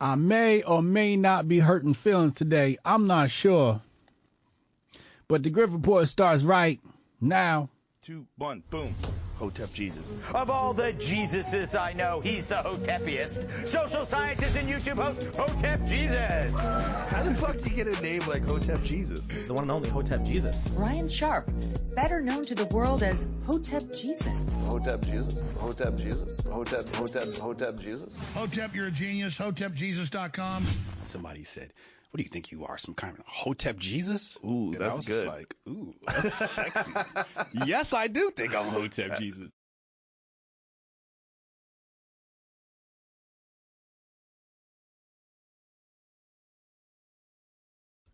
I may or may not be hurting feelings today. I'm not sure. But the Grift Report starts right now. Two, one, boom. Hotep Jesus. Of all the Jesuses I know, he's the Hotepiest. Social scientist and YouTube host, Hotep Jesus. How the fuck do you get a name like Hotep Jesus? It's the one and only Hotep Jesus. Ryan Sharp, better known to the world as Hotep Jesus. Hotep Jesus. Hotep Jesus. Hotep, Hotep, Hotep Jesus. Hotep, you're a genius. HotepJesus.com. Somebody said, "What do you think you are? Some kind of Hotep Jesus?" Ooh, And I that's was just good. like, ooh, that's sexy. yes, I do think I'm Hotep Jesus.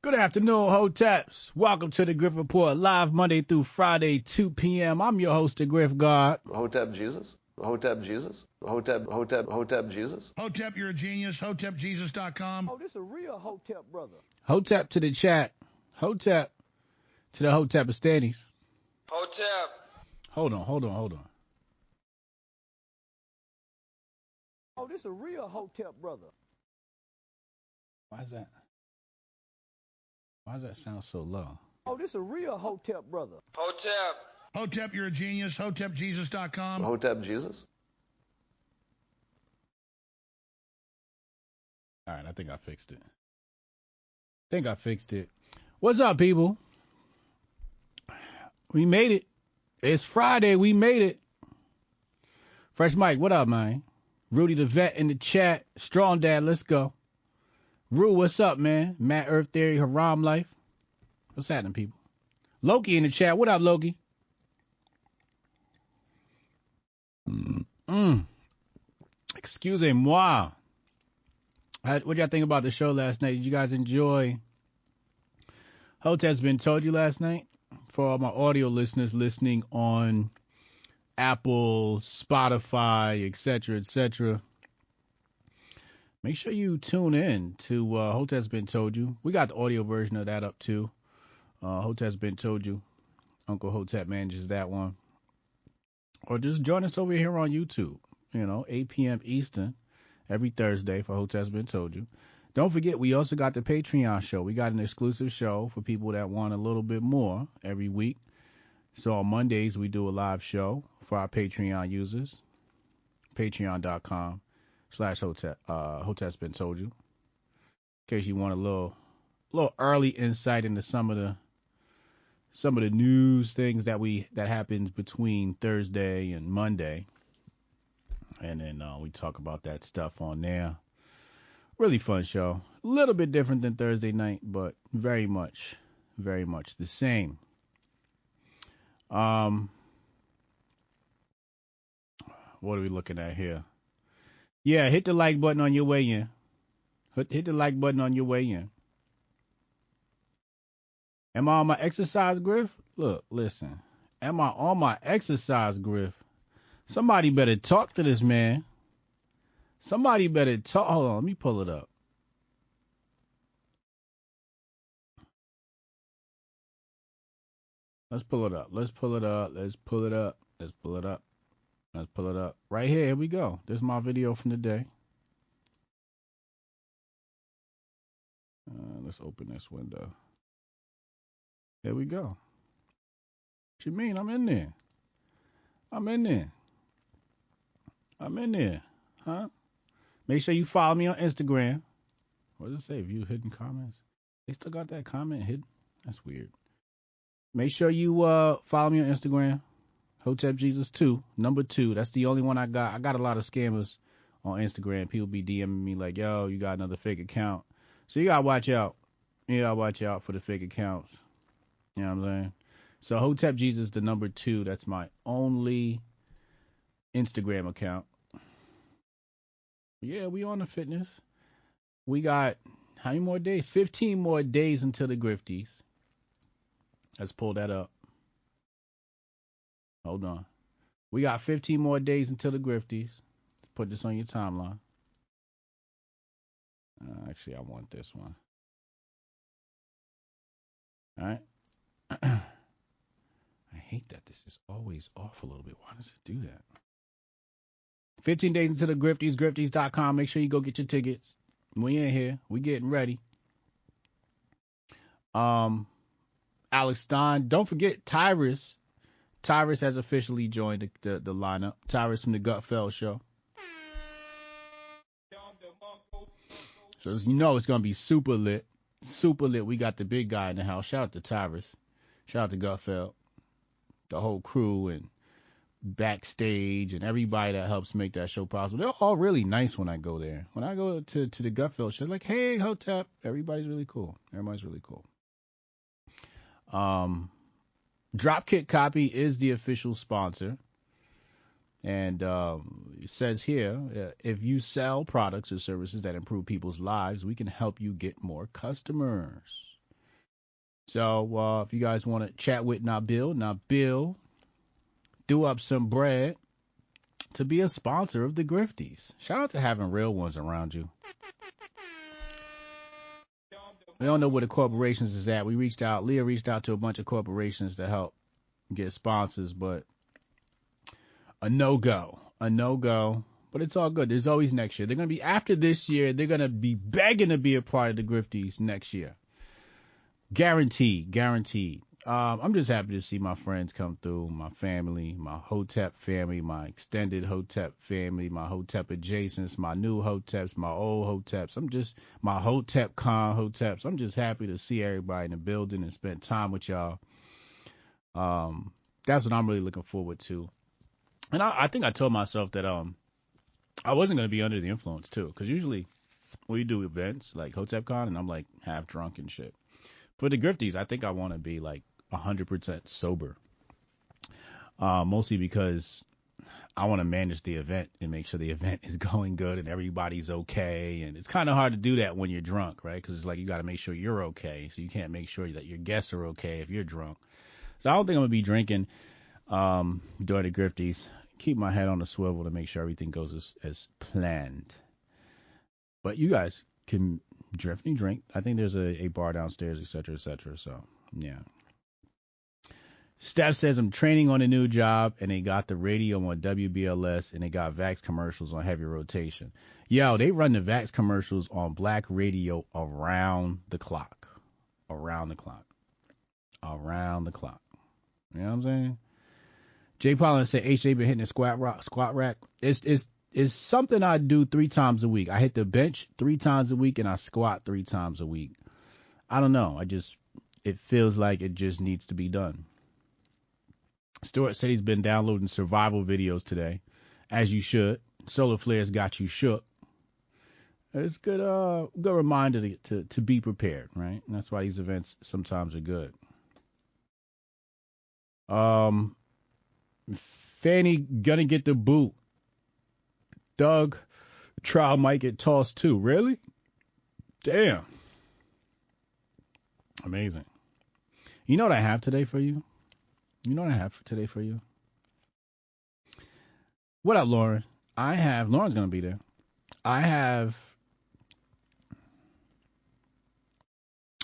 Good afternoon, Hoteps. Welcome to the Grift Report, live Monday through Friday, 2 p.m. I'm your host, the Grift God. Hotep Jesus. Hotep Jesus. Hotep, Hotep, Hotep Jesus. Hotep, you're a genius. HotepJesus.com. Oh, this is a real Hotep brother. Hotep to the chat. Hotep to the Hotepistanis. Hotep. Hold on, hold on, hold on. Oh, this is a real Hotep brother. Why is that? Why does that sound so low? Oh, this is a real Hotep brother. Hotep. Hotep, you're a genius. HotepJesus.com. Hotep Jesus. All right, I think I fixed it. I think I fixed it. What's up, people? We made it. It's Friday. We made it. Fresh Mike, what up, man? Rudy the vet in the chat. Strong Dad, let's go. Rue, what's up, man? Matt Earth Theory, Haram Life. What's happening, people? Loki in the chat. What up, Loki? Mm. Excusez-moi. What y'all think about the show last night? Did you guys enjoy Hotep's Been Told You last night? For all my audio listeners listening on Apple, Spotify, etc., etc. Make sure you tune in to uh, Hotep's Been Told You. We got the audio version of that up too. Uh, Hotep's Been Told You. Uncle Hotep manages that one. Or just join us over here on YouTube. You know, 8 p.m. Eastern every Thursday for Hotep's Been Told You. Don't forget, we also got the Patreon show. We got an exclusive show for people that want a little bit more every week. So on Mondays, we do a live show for our Patreon users. Patreon.com slash Hotep, uh, Hotep's Been Told You. In case you want a little, little early insight into some of the, some of the news things that we, that happens between Thursday and Monday. And then, uh, we talk about that stuff on there really fun show. A little bit different than Thursday night, but very much, very much the same. Um, what are we looking at here? Yeah, hit the like button on your way in. Hit, hit the like button on your way in. Am I on my exercise griff? Look, listen. Am I on my exercise griff? Somebody better talk to this man. Somebody better talk. Hold on, let me pull it up. Let's pull it up. Let's pull it up. Let's pull it up. Let's pull it up. Let's pull it up. Right here. Here we go. This is my video from the day. Uh, let's open this window. There we go. What you mean? I'm in there. I'm in there. I'm in there. Huh? Make sure you follow me on Instagram. What does it say? View hidden comments. They still got that comment hidden. That's weird. Make sure you uh follow me on Instagram. Hotep Jesus two, number two. That's the only one I got. I got a lot of scammers on Instagram. People be DMing me like, "Yo, you got another fake account." So you gotta watch out. You gotta watch out for the fake accounts. You know what I'm saying? So Hotep Jesus, the number two. That's my only Instagram account. Yeah, we on the fitness. We got how many more days? 15 more days until the Grifties. Let's pull that up. Hold on. We got 15 more days until the Grifties. Let's put this on your timeline. Uh, actually, I want this one. All right. I hate that this is always off a little bit. Why does it do that? 15 days until the Grifties, grifties.com. Make sure you go get your tickets. We ain't here. We getting ready. Um, Alex Stein. Don't forget Tyrus. Tyrus has officially joined the, the, the lineup. Tyrus from the Gutfeld show. So as you know it's gonna be super lit. Super lit. We got the big guy in the house. Shout out to Tyrus. Shout out to Gutfeld. The whole crew and backstage and everybody that helps make that show possible. They're all really nice when I go there. When I go to, to the Gutfeld show, like, hey, Hotep, everybody's really cool. Everybody's really cool. Um, Dropkick Copy is the official sponsor. And um, it says here, uh, if you sell products or services that improve people's lives, we can help you get more customers. So uh, if you guys want to chat with Nabil, Nabil, do up some bread to be a sponsor of the Grifties. Shout out to having real ones around you. We don't know where the corporations is at. We reached out, Leah reached out to a bunch of corporations to help get sponsors, but a no go, a no go. But it's all good. There's always next year. They're gonna be after this year. They're gonna be begging to be a part of the Grifties next year. Guaranteed, guaranteed. Um, I'm just happy to see my friends come through, my family, my Hotep family, my extended Hotep family, my Hotep adjacents, my new Hoteps, my old Hoteps. I'm just my Hotep con Hoteps. I'm just happy to see everybody in the building and spend time with y'all. Um, that's what I'm really looking forward to. And I, I think I told myself that um I wasn't gonna be under the influence too, because usually we do events like Hotep Con, and I'm like half drunk and shit. For the Grifties, I think I want to be like 100% sober. Uh, mostly because I want to manage the event and make sure the event is going good and everybody's okay. And it's kind of hard to do that when you're drunk, right? Because it's like you got to make sure you're okay. So you can't make sure that your guests are okay if you're drunk. So I don't think I'm gonna be drinking um, during the Grifties. Keep my head on the swivel to make sure everything goes as, as planned. But you guys can drift and drink. I think there's a, a bar downstairs, et cetera, et cetera. So yeah. Steph says I'm training on a new job and they got the radio on WBLS and they got Vax commercials on heavy rotation. Yo, they run the Vax commercials on black radio around the clock. Around the clock. Around the clock. You know what I'm saying? Jay Paulin said HJ been hitting the squat rock, squat rack. It's it's it's something I do three times a week. I hit the bench three times a week and I squat three times a week. I don't know. I just it feels like it just needs to be done. Stuart said he's been downloading survival videos today, as you should. Solar flares got you shook. It's good, uh, good reminder to, to to be prepared, right? And that's why these events sometimes are good. Um, Fani gonna get the boot. Doug trial might get tossed too. Really? Damn. Amazing. You know what I have today for you? You know what I have today for you? What up, Lauren? I have Lauren's gonna be there. I have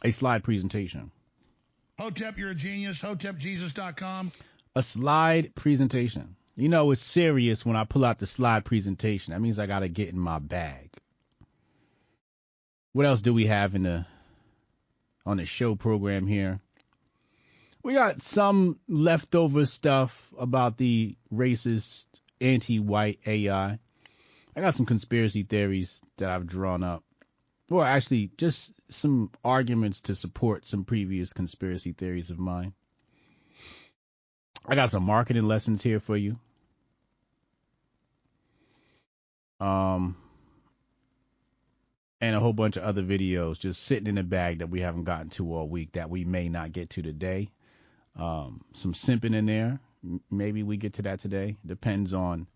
a slide presentation. Hotep, you're a genius. HotepJesus.com. A slide presentation. You know it's serious when I pull out the slide presentation. That means I gotta get in my bag. What else do we have in the on the show program here? We got some leftover stuff about the racist anti-white AI. I got some conspiracy theories that I've drawn up. Or actually just some arguments to support some previous conspiracy theories of mine. I got some marketing lessons here for you. Um, and a whole bunch of other videos just sitting in the bag that we haven't gotten to all week that we may not get to today. Um, some simping in there. Maybe we get to that today. Depends on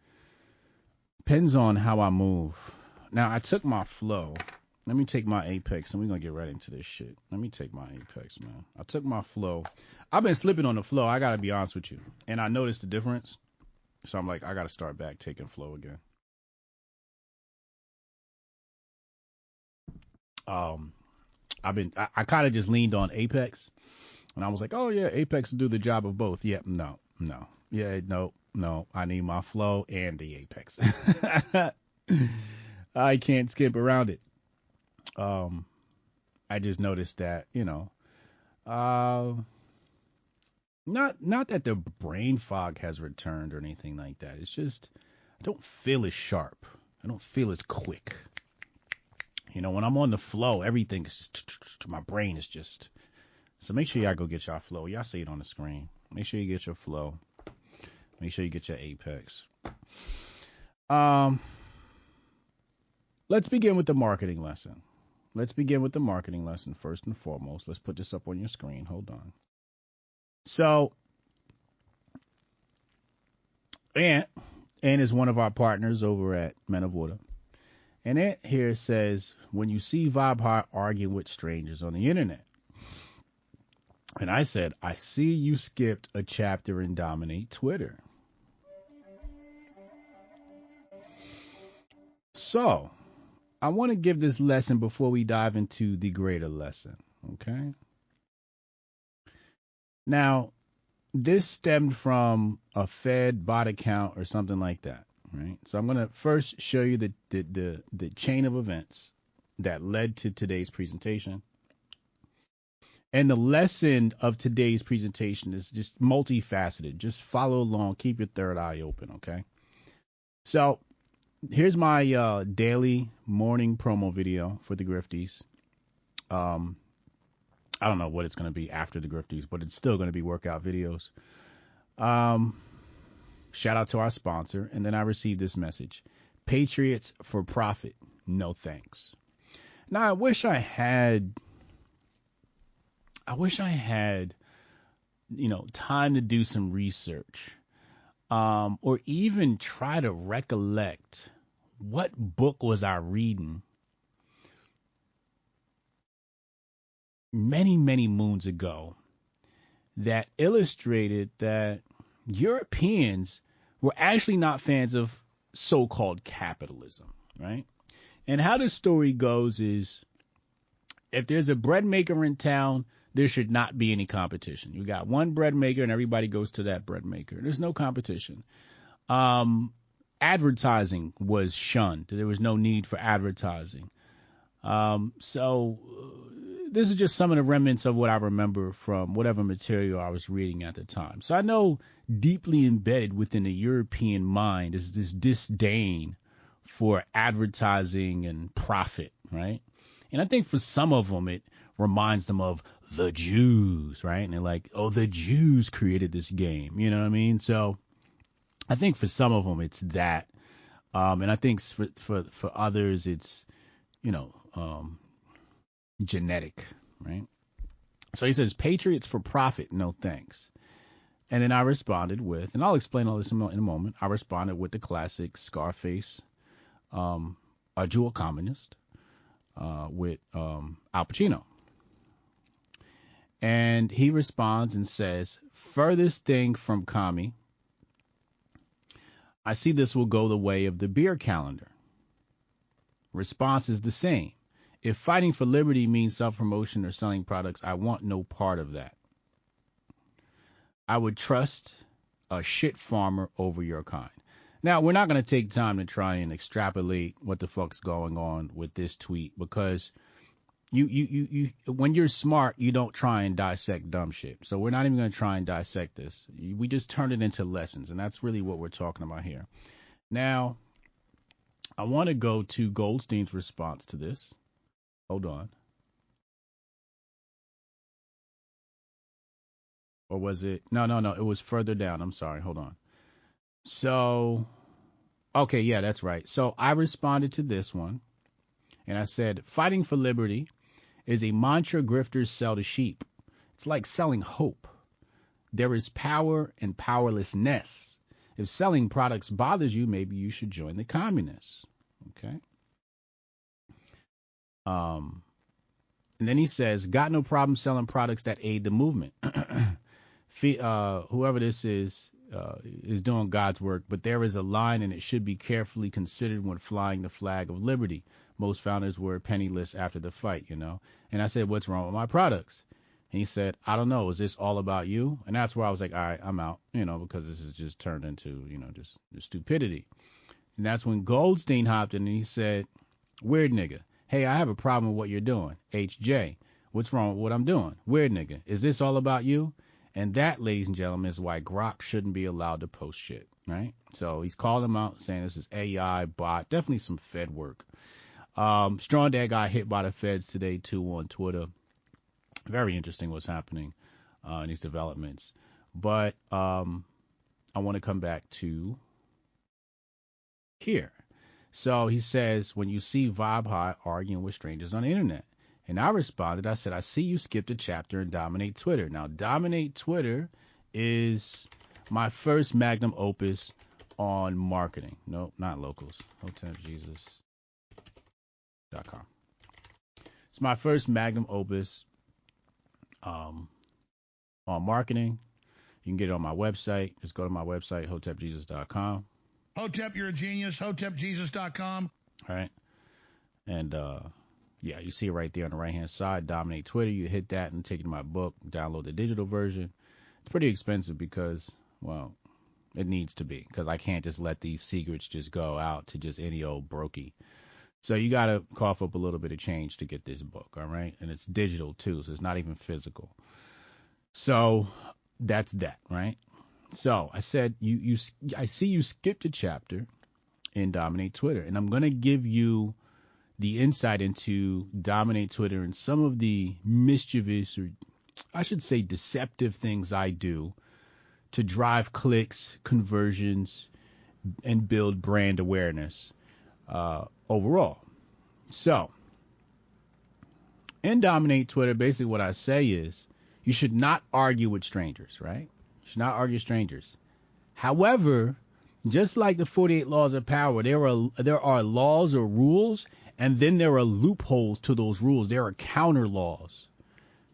depends on how I move. Now I took my flow. Let me take my apex and we're gonna get right into this shit. Let me take my apex, man. I took my flow. I've been slipping on the flow, I gotta be honest with you. And I noticed the difference. So I'm like, I gotta start back taking flow again. Um I've been I, I kinda just leaned on Apex and I was like, Oh yeah, Apex will do the job of both. Yep, no, no. Yeah, no, no. I need my flow and the Apex. I can't skip around it. Um, I just noticed that you know, uh, not not that the brain fog has returned or anything like that. It's just I don't feel as sharp. I don't feel as quick. You know, when I'm on the flow, everything's just my brain is just. So make sure y'all go get y'all flow. Y'all see it on the screen. Make sure you get your flow. Make sure you get your apex. Um, let's begin with the marketing lesson. Let's begin with the marketing lesson first and foremost. Let's put this up on your screen. Hold on. So, Ant, Ant is one of our partners over at Men of Water. And Ant here says, when you see Vibe Hot arguing with strangers on the internet. And I said, I see you skipped a chapter in Dominate Twitter. So, I want to give this lesson before we dive into the greater lesson. Okay? Now, this stemmed from a Fed bot account or something like that, right? So I'm going to first show you the, the, the, the chain of events that led to today's presentation. And the lesson of today's presentation is just multifaceted. Just follow along, keep your third eye open, okay? So here's my uh, daily morning promo video for the Grifties. Um, I don't know what it's going to be after the Grifties, but it's still going to be workout videos. Um, shout out to our sponsor. And then I received this message Patriots for profit. No thanks. Now, I wish I had I wish I had, you know, time to do some research, um, or even try to recollect what book was I reading many, many moons ago that illustrated that Europeans were actually not fans of so-called capitalism, right? And how the story goes is if there's a bread maker in town, there should not be any competition. You got one bread maker and everybody goes to that bread maker. There's no competition. Um, advertising was shunned. There was no need for advertising. Um, so uh, this is just some of the remnants of what I remember from whatever material I was reading at the time. So I know deeply embedded within the European mind is this disdain for advertising and profit, right? And I think for some of them, it reminds them of the Jews, right? And they're like, oh, the Jews created this game. You know what I mean? So I think for some of them, it's that. Um, and I think for, for, for others, it's, you know, um, genetic, right? So he says, Patriots for profit, no thanks. And then I responded with, and I'll explain all this in a moment. I responded with the classic Scarface, um, a dual communist, uh, with um, Al Pacino. And he responds and says, Furthest thing from commie, I see this will go the way of the beer calendar. Response is the same. If fighting for liberty means self promotion or selling products, I want no part of that. I would trust a shit farmer over your kind. Now, we're not going to take time to try and extrapolate what the fuck's going on with this tweet because you, you, you, you, when you're smart, you don't try and dissect dumb shit. So we're not even going to try and dissect this. We just turn it into lessons, and that's really what we're talking about here. Now, I want to go to Goldstein's response to this. Hold on. Or was it? No, no, no. It was further down. I'm sorry. Hold on. So, okay, yeah, that's right. So I responded to this one, and I said, fighting for liberty is a mantra grifters sell to sheep. It's like selling hope. There is power and powerlessness. If selling products bothers you, maybe you should join the communists. Okay. Um, and then he says, got no problem selling products that aid the movement. uh, whoever this is, uh, is doing God's work, but there is a line and it should be carefully considered when flying the flag of liberty most founders were penniless after the fight, you know. And I said, what's wrong with my products? And he said, I don't know. Is this all about you? And that's where I was like, all right, I'm out, you know, because this has just turned into, you know, just, just stupidity. And that's when Goldstein hopped in and he said, weird nigga. Hey, I have a problem with what you're doing. HJ, what's wrong with what I'm doing? Weird nigga, is this all about you? And that, ladies and gentlemen, is why Grok shouldn't be allowed to post shit, right? So he's calling him out, saying this is AI bot, definitely some Fed work. Um, Strong Dad got hit by the feds today too on Twitter. Very interesting what's happening uh, in these developments. But um, I want to come back to here. So he says, when you see Vibe High arguing with strangers on the internet. And I responded, I said, I see you skipped a chapter in Dominate Twitter. Now, Dominate Twitter is my first magnum opus on marketing. No, not locals. It's my first magnum opus um, on marketing. You can get it on my website. Just go to my website, hotepjesus.com. Hotep, you're a genius. HotepJesus.com. All right. And uh, yeah, you see it right there on the right hand side. Dominate Twitter. You hit that and take it to my book. Download the digital version. It's pretty expensive because, well, it needs to be because I can't just let these secrets just go out to just any old brokey. So you got to cough up a little bit of change to get this book, all right? And it's digital too, so it's not even physical. So that's that, right? So I said you you I see you skipped a chapter in Dominate Twitter, and I'm gonna give you the insight into Dominate Twitter and some of the mischievous or I should say deceptive things I do to drive clicks, conversions, and build brand awareness uh, overall. So, in Dominate Twitter, basically what I say is you should not argue with strangers, right? You should not argue strangers. However, just like the 48 laws of power, there are there are laws or rules, and then there are loopholes to those rules. There are counter laws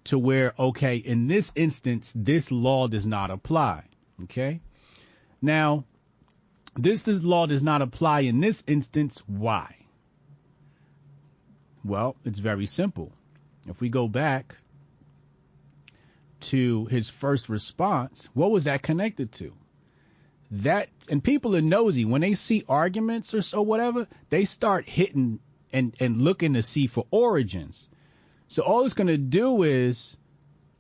to where, okay, in this instance, this law does not apply. Okay. Now, this, this law does not apply in this instance. Why? Well, it's very simple. If we go back to his first response, what was that connected to? That and people are nosy when they see arguments or so whatever, they start hitting and and looking to see for origins. So all it's going to do is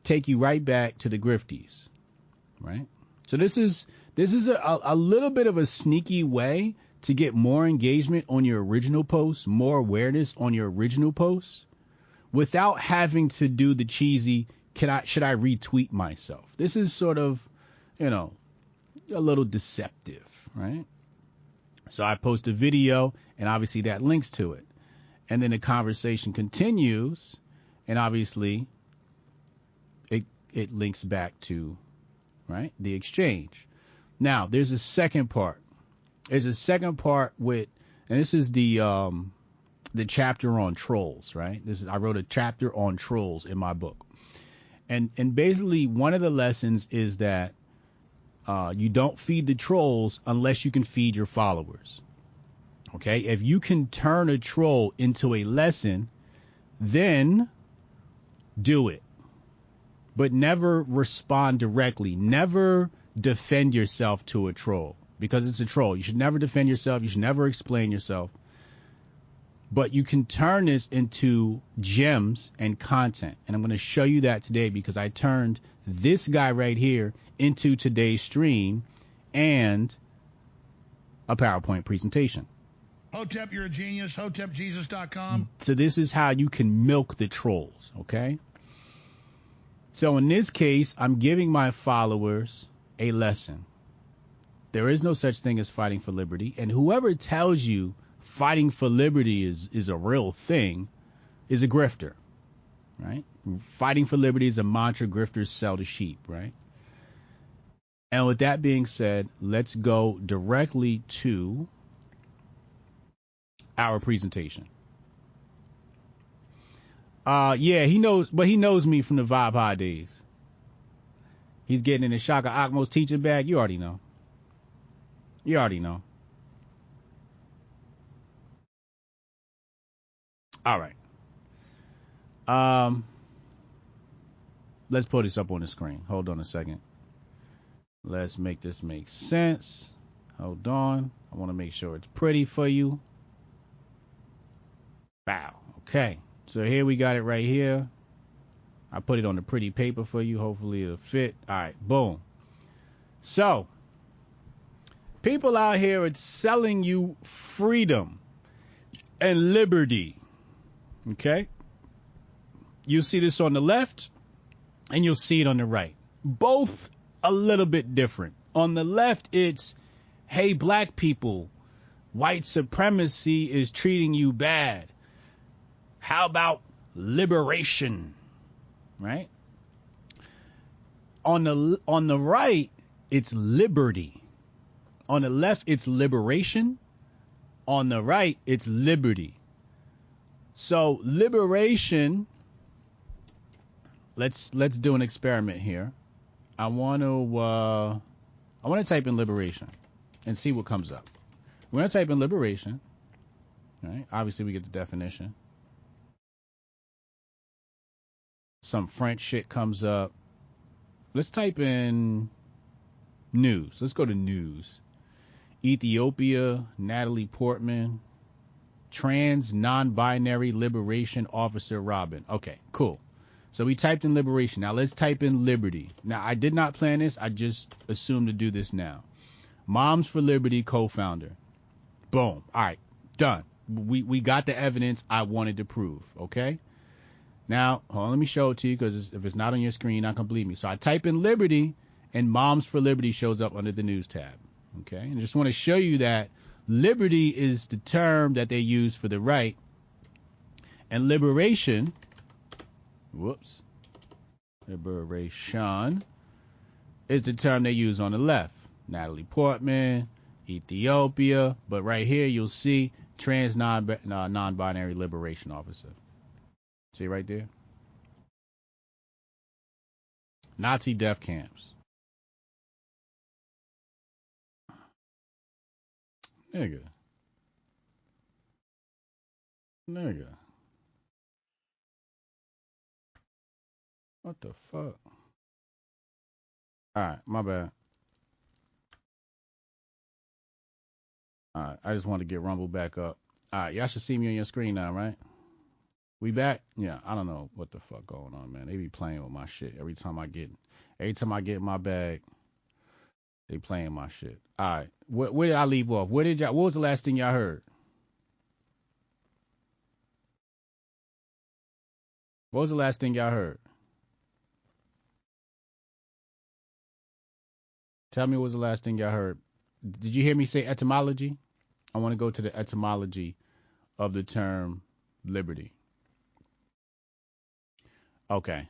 take you right back to the grifties, right? So this is this is a, a little bit of a sneaky way to get more engagement on your original post, more awareness on your original post, without having to do the cheesy. Can I should I retweet myself? This is sort of, you know, a little deceptive, right? So I post a video, and obviously that links to it, and then the conversation continues, and obviously it it links back to right the exchange. Now there's a second part. There's a second part with, and this is the um the chapter on trolls, right? This is I wrote a chapter on trolls in my book, and and basically one of the lessons is that uh, you don't feed the trolls unless you can feed your followers. Okay, if you can turn a troll into a lesson, then do it. But never respond directly. Never defend yourself to a troll because it's a troll. You should never defend yourself. You should never explain yourself. But you can turn this into gems and content. And I'm going to show you that today because I turned this guy right here into today's stream and a PowerPoint presentation. Hotep, you're a genius. HotepJesus.com. So this is how you can milk the trolls, okay? So in this case, I'm giving my followers a lesson. There is no such thing as fighting for liberty, and whoever tells you fighting for liberty is is a real thing is a grifter, right? Fighting for liberty is a mantra grifters sell to sheep, right? And with that being said, let's go directly to our presentation. Uh, yeah, he knows, but he knows me from the Vibe High days. He's getting in the Shaka Ahmose's teaching bag. You already know. You already know. All right. Um, let's put this up on the screen. Hold on a second. Let's make this make sense. Hold on. I want to make sure it's pretty for you. Bow. Okay, so here we got it right here. I put it on the pretty paper for you. Hopefully it'll fit. All right, boom. So, people out here are selling you freedom and liberty. Okay? You see this on the left and you'll see it on the right. Both a little bit different. On the left, it's, hey, black people, white supremacy is treating you bad. How about liberation? Right? On the on the right, it's liberty. On the left, it's liberation. On the right, it's liberty. So liberation. Let's let's do an experiment here. I want to uh, I want to type in liberation and see what comes up. We're gonna type in liberation. Right? Obviously, we get the definition. Some French shit comes up. Let's type in news. Let's go to news. Ethiopia, Natalie Portman, trans non-binary liberation officer Robin. Okay, cool. So we typed in liberation. Now let's type in liberty. Now I did not plan this. I just assumed to do this now. Moms for Liberty co-founder. Boom. All right, done. We we got the evidence I wanted to prove. Okay. Now, hold on, let me show it to you because if it's not on your screen, you're not gonna believe me. So I type in liberty, and Moms for Liberty shows up under the news tab. Okay, and I just want to show you that liberty is the term that they use for the right, and liberation. Whoops. Liberation is the term they use on the left. Natalie Portman, Ethiopia, but right here you'll see trans non uh, non-binary liberation officer. See right there? Nazi death camps. Nigga. Nigga. What the fuck? Alright, my bad. Alright, I just wanted to get Rumble back up. Alright, y'all should see me on your screen now, right? We back? Yeah, I don't know what the fuck going on, man. They be playing with my shit every time I get every time I get my bag. They playing my shit. All right, where, where did I leave off? Where did y'all? What was the last thing y'all heard? What was the last thing y'all heard? Tell me what was the last thing y'all heard. Did you hear me say etymology? I want to go to the etymology of the term liberty. Okay.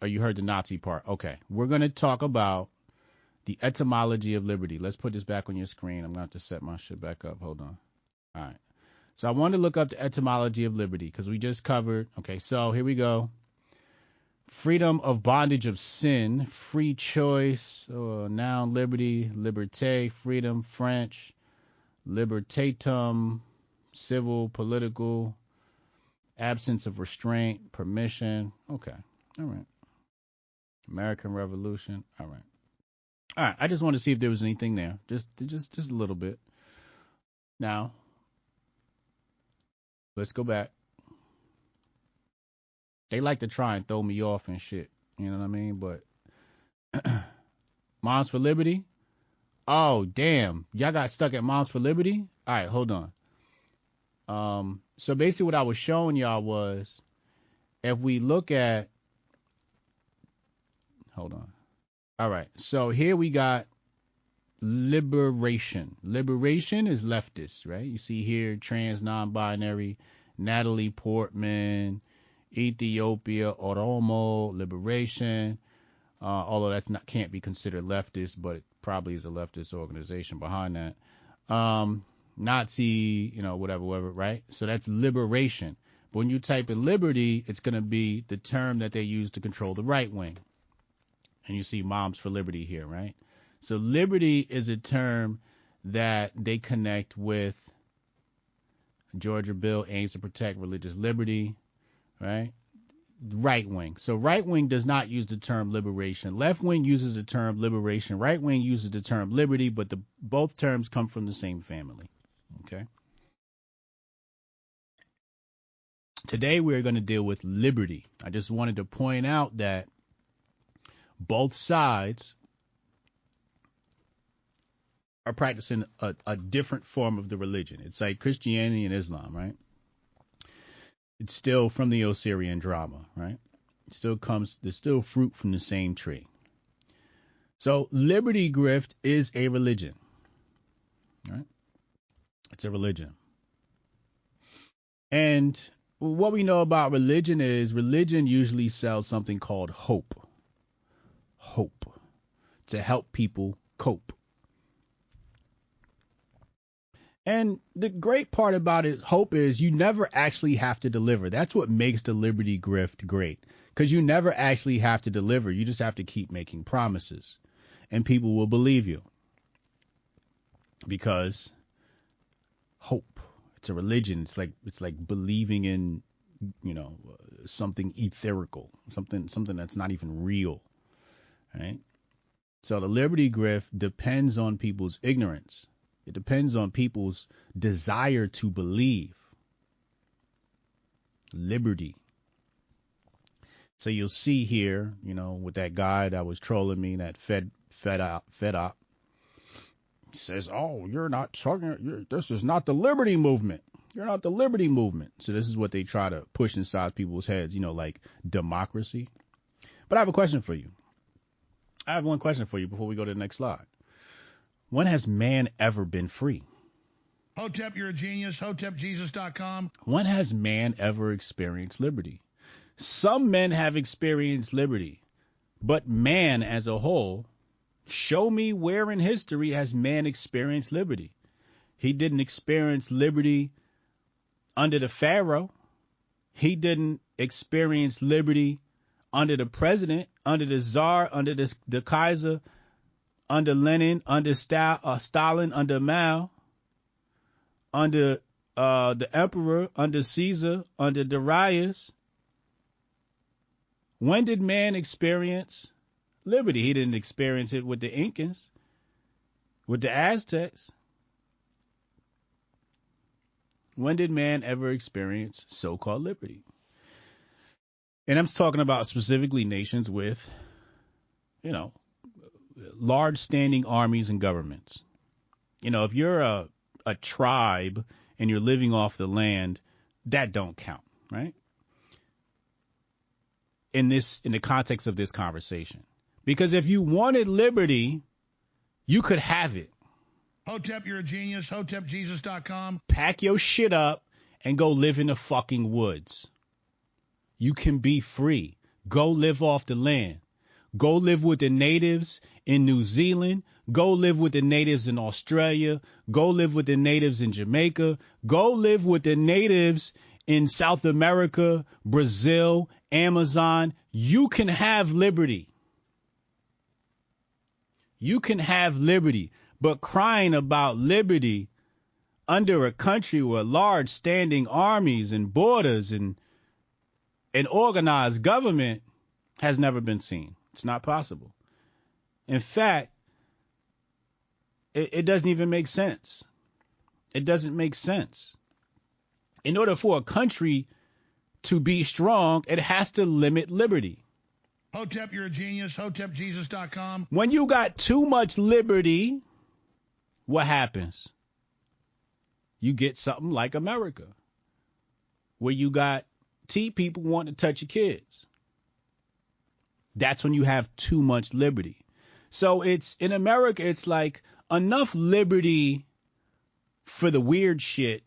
Oh, you heard the Nazi part. Okay. We're going to talk about the etymology of liberty. Let's put this back on your screen. I'm going to have to set my shit back up. Hold on. All right. So I want to look up the etymology of liberty because we just covered. Okay. So here we go. Freedom of bondage of sin, free choice, uh, noun liberty, liberté, freedom, French, libertatum, civil, political, absence of restraint, permission. Okay. All right. American Revolution. All right. All right. I just wanted to see if there was anything there. Just just just a little bit. Now, let's go back. They like to try and throw me off and shit. You know what I mean? But Moms for Liberty. Oh damn, y'all got stuck at Moms for Liberty. All right, hold on. Um, so basically, what I was showing y'all was if we look at, hold on. All right, so here we got liberation. Liberation is leftist, right? You see here trans non-binary, Natalie Portman, Ethiopia, Oromo, liberation. Uh, although that's not can't be considered leftist, but it probably is a leftist organization behind that. Um, Nazi, you know, whatever, whatever, right? So that's liberation. But when you type in liberty, it's going to be the term that they use to control the right wing. And you see Moms for Liberty here, right? So liberty is a term that they connect with Georgia bill aims to protect religious liberty, right? Right wing. So right wing does not use the term liberation. Left wing uses the term liberation. Right wing uses the term liberty, but the both terms come from the same family. Okay. Today we're going to deal with liberty. I just wanted to point out that both sides are practicing a, a different form of the religion. It's like Christianity and Islam, right? It's still from the Osirian drama, right? It still comes, there's still fruit from the same tree. So liberty grift is a religion, right? It's a religion. And what we know about religion is religion usually sells something called hope. Hope. To help people cope. And the great part about it, hope is you never actually have to deliver. That's what makes the Liberty Grift great. Because you never actually have to deliver. You just have to keep making promises. And people will believe you. Because. It's a religion. It's like it's like believing in, you know, something etherical, something something that's not even real. Right? So the Liberty Grift depends on people's ignorance it depends on people's desire to believe. Liberty. So you'll see here, you know, with that guy that was trolling me, that Fed Fed up Fed up. He says, "Oh, you're not talking. You're, this is not the liberty movement. You're not the liberty movement." So this is what they try to push inside people's heads, you know, like democracy. But I have a question for you. I have one question for you before we go to the next slide. When has man ever been free? Hotep, you're a genius. HotepJesus.com. When has man ever experienced liberty? Some men have experienced liberty, but man as a whole, show me where in history has man experienced liberty? He didn't experience liberty under the Pharaoh. He didn't experience liberty under the president, under the czar, under the, the Kaiser, under Lenin, under uh, Stalin, under Mao, under uh, the emperor, under Caesar, under Darius. When did man experience liberty? He didn't experience it with the Incans, with the Aztecs. When did man ever experience so-called liberty? And I'm talking about specifically nations with, you know, large standing armies and governments. You know, if you're a, a tribe and you're living off the land, that don't count, right? In this, in the context of this conversation. Because if you wanted liberty, you could have it. Hotep, you're a genius. HotepJesus.com. Pack your shit up and go live in the fucking woods. You can be free. Go live off the land. Go live with the natives in New Zealand. Go live with the natives in Australia. Go live with the natives in Jamaica. Go live with the natives in South America, Brazil, Amazon. You can have liberty. You can have liberty, but crying about liberty under a country with large standing armies and borders and an organized government has never been seen. It's not possible. In fact, it, it doesn't even make sense. It doesn't make sense. In order for a country to be strong, it has to limit liberty. Hotep, you're a genius. HotepJesus.com. When you got too much liberty, what happens? You get something like America, where you got T people wanting to touch your kids. That's when you have too much liberty. So it's in America, it's like enough liberty for the weird shit,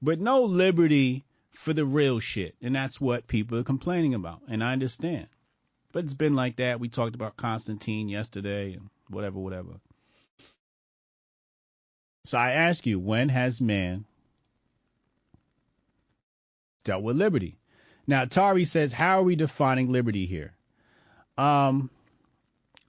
but no liberty for the real shit. And that's what people are complaining about. And I understand. But it's been like that. We talked about Constantine yesterday and whatever, whatever. So I ask you, when has man dealt with liberty? Now, Tari says, how are we defining liberty here? Um,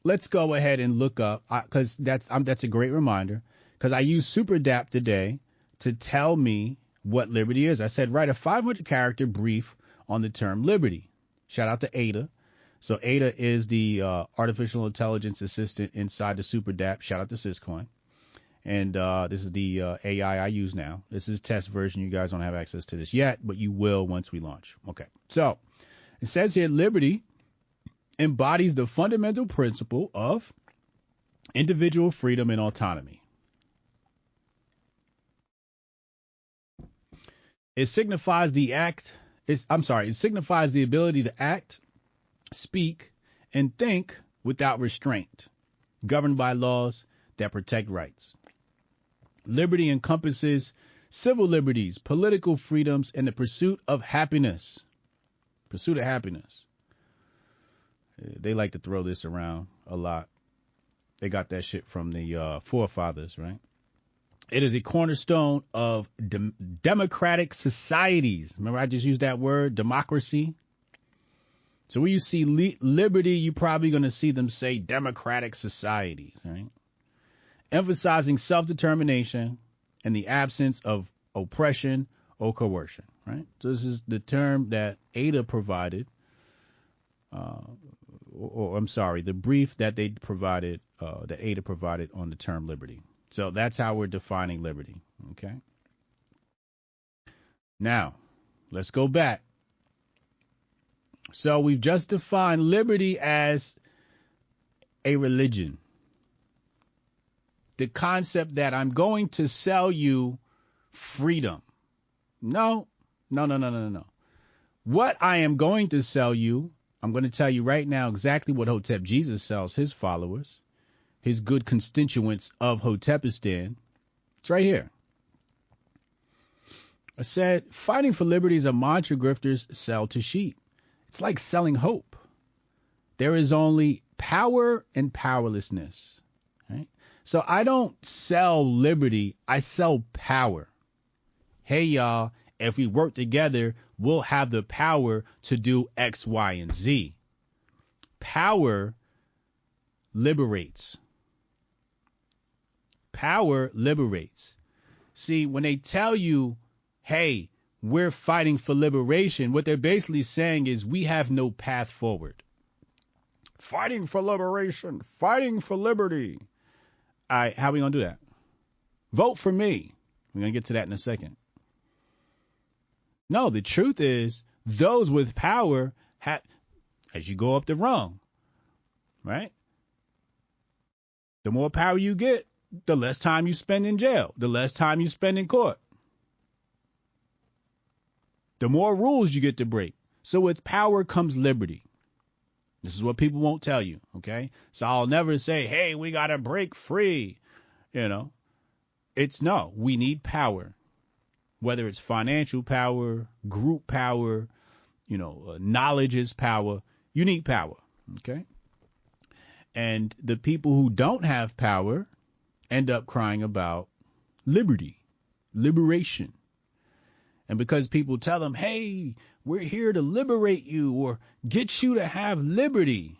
let's go ahead and look up because that's that's a great reminder because I used SuperDAP today to tell me what liberty is. I said write a 500 character brief on the term liberty. Shout out to Ada. So Ada is the uh, artificial intelligence assistant inside the SuperDAP. Shout out to Syscoin. And uh, this is the uh, AI I use now. This is test version. You guys don't have access to this yet, but you will once we launch. Okay. So it says here liberty embodies the fundamental principle of individual freedom and autonomy. It signifies the act. I'm sorry. It signifies the ability to act, speak, and think without restraint, governed by laws that protect rights. Liberty encompasses civil liberties, political freedoms, and the pursuit of happiness. Pursuit of happiness. They like to throw this around a lot. They got that shit from the uh, forefathers, right? It is a cornerstone of de- democratic societies. Remember, I just used that word, democracy. So when you see li- liberty, you're probably going to see them say democratic societies, right? Emphasizing self-determination and the absence of oppression or coercion, right? So this is the term that Ada provided, uh, or, or, I'm sorry, the brief that they provided, uh, that Ada provided on the term liberty. So that's how we're defining liberty. Okay. Now, let's go back. So we've just defined liberty as a religion. The concept that I'm going to sell you freedom. No, no, no, no, no, no. What I am going to sell you, I'm going to tell you right now exactly what Hotep Jesus sells his followers his good constituents of Hotepistan. It's right here. I said, fighting for liberty is a mantra grifters sell to sheep. It's like selling hope. There is only power and powerlessness. Right? So I don't sell liberty, I sell power. Hey y'all, if we work together, we'll have the power to do X, Y, and Z. Power liberates. Power liberates. See, when they tell you, hey, we're fighting for liberation, what they're basically saying is we have no path forward. Fighting for liberation, fighting for liberty. All right, how are we going to do that? Vote for me. We're going to get to that in a second. No, the truth is, those with power have, as you go up the rung, right? The more power you get, the less time you spend in jail, the less time you spend in court. The more rules you get to break. So with power comes liberty. This is what people won't tell you, okay? So I'll never say, hey, we got to break free. You know, it's no, we need power. Whether it's financial power, group power, you know, uh, knowledge is power. You need power, okay? And the people who don't have power end up crying about liberty, liberation. And because people tell them, hey, we're here to liberate you or get you to have liberty,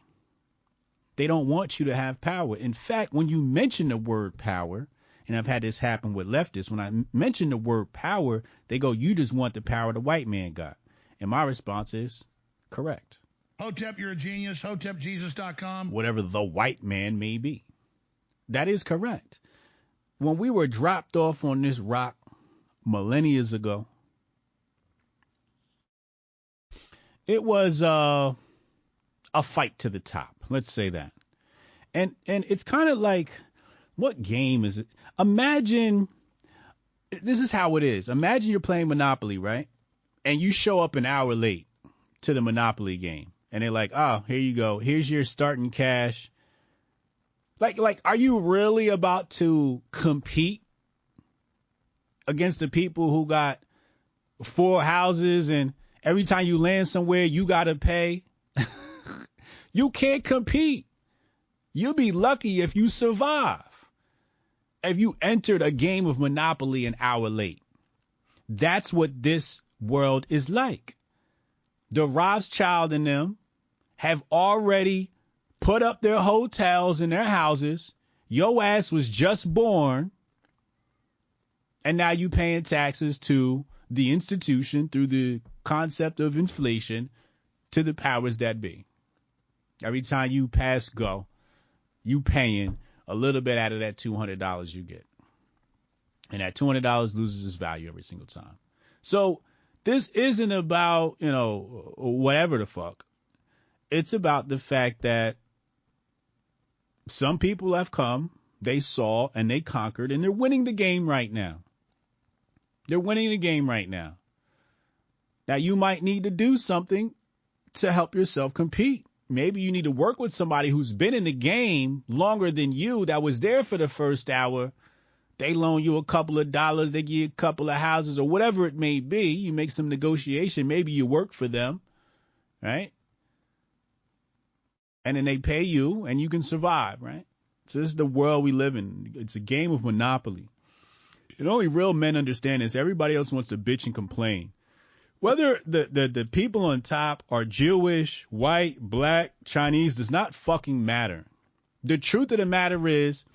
they don't want you to have power. In fact, when you mention the word power, and I've had this happen with leftists, when I mention the word power, they go, you just want the power the white man got. And my response is, correct. Hotep, you're a genius. HotepJesus.com. Whatever the white man may be. That is correct. When we were dropped off on this rock millennia ago, it was uh, a fight to the top. Let's say that. And and it's kind of like what game is it? Imagine this is how it is. Imagine you're playing Monopoly, right? And you show up an hour late to the Monopoly game. And they're like, "Oh, here you go. Here's your starting cash. Like, like, are you really about to compete against the people who got four houses and every time you land somewhere you gotta pay? you can't compete. You'll be lucky if you survive. If you entered a game of Monopoly an hour late. That's what this world is like. The Rothschild and them have already put up their hotels and their houses. Your ass was just born, and now you're paying taxes to the institution through the concept of inflation to the powers that be. Every time you pass go, you paying a little bit out of that $200 you get. And that $200 loses its value every single time. So this isn't about, you know, whatever the fuck. It's about the fact that some people have come, they saw, and they conquered, and they're winning the game right now. They're winning the game right now. Now you might need to do something to help yourself compete. Maybe you need to work with somebody who's been in the game longer than you that was there for the first hour. They loan you a couple of dollars, they give you a couple of houses or whatever it may be. You make some negotiation. Maybe you work for them, right? And then they pay you and you can survive, right? So this is the world we live in. It's a game of monopoly. And only real men understand this. Everybody else wants to bitch and complain. Whether the, the, the people on top are Jewish, white, black, Chinese does not fucking matter. The truth of the matter is,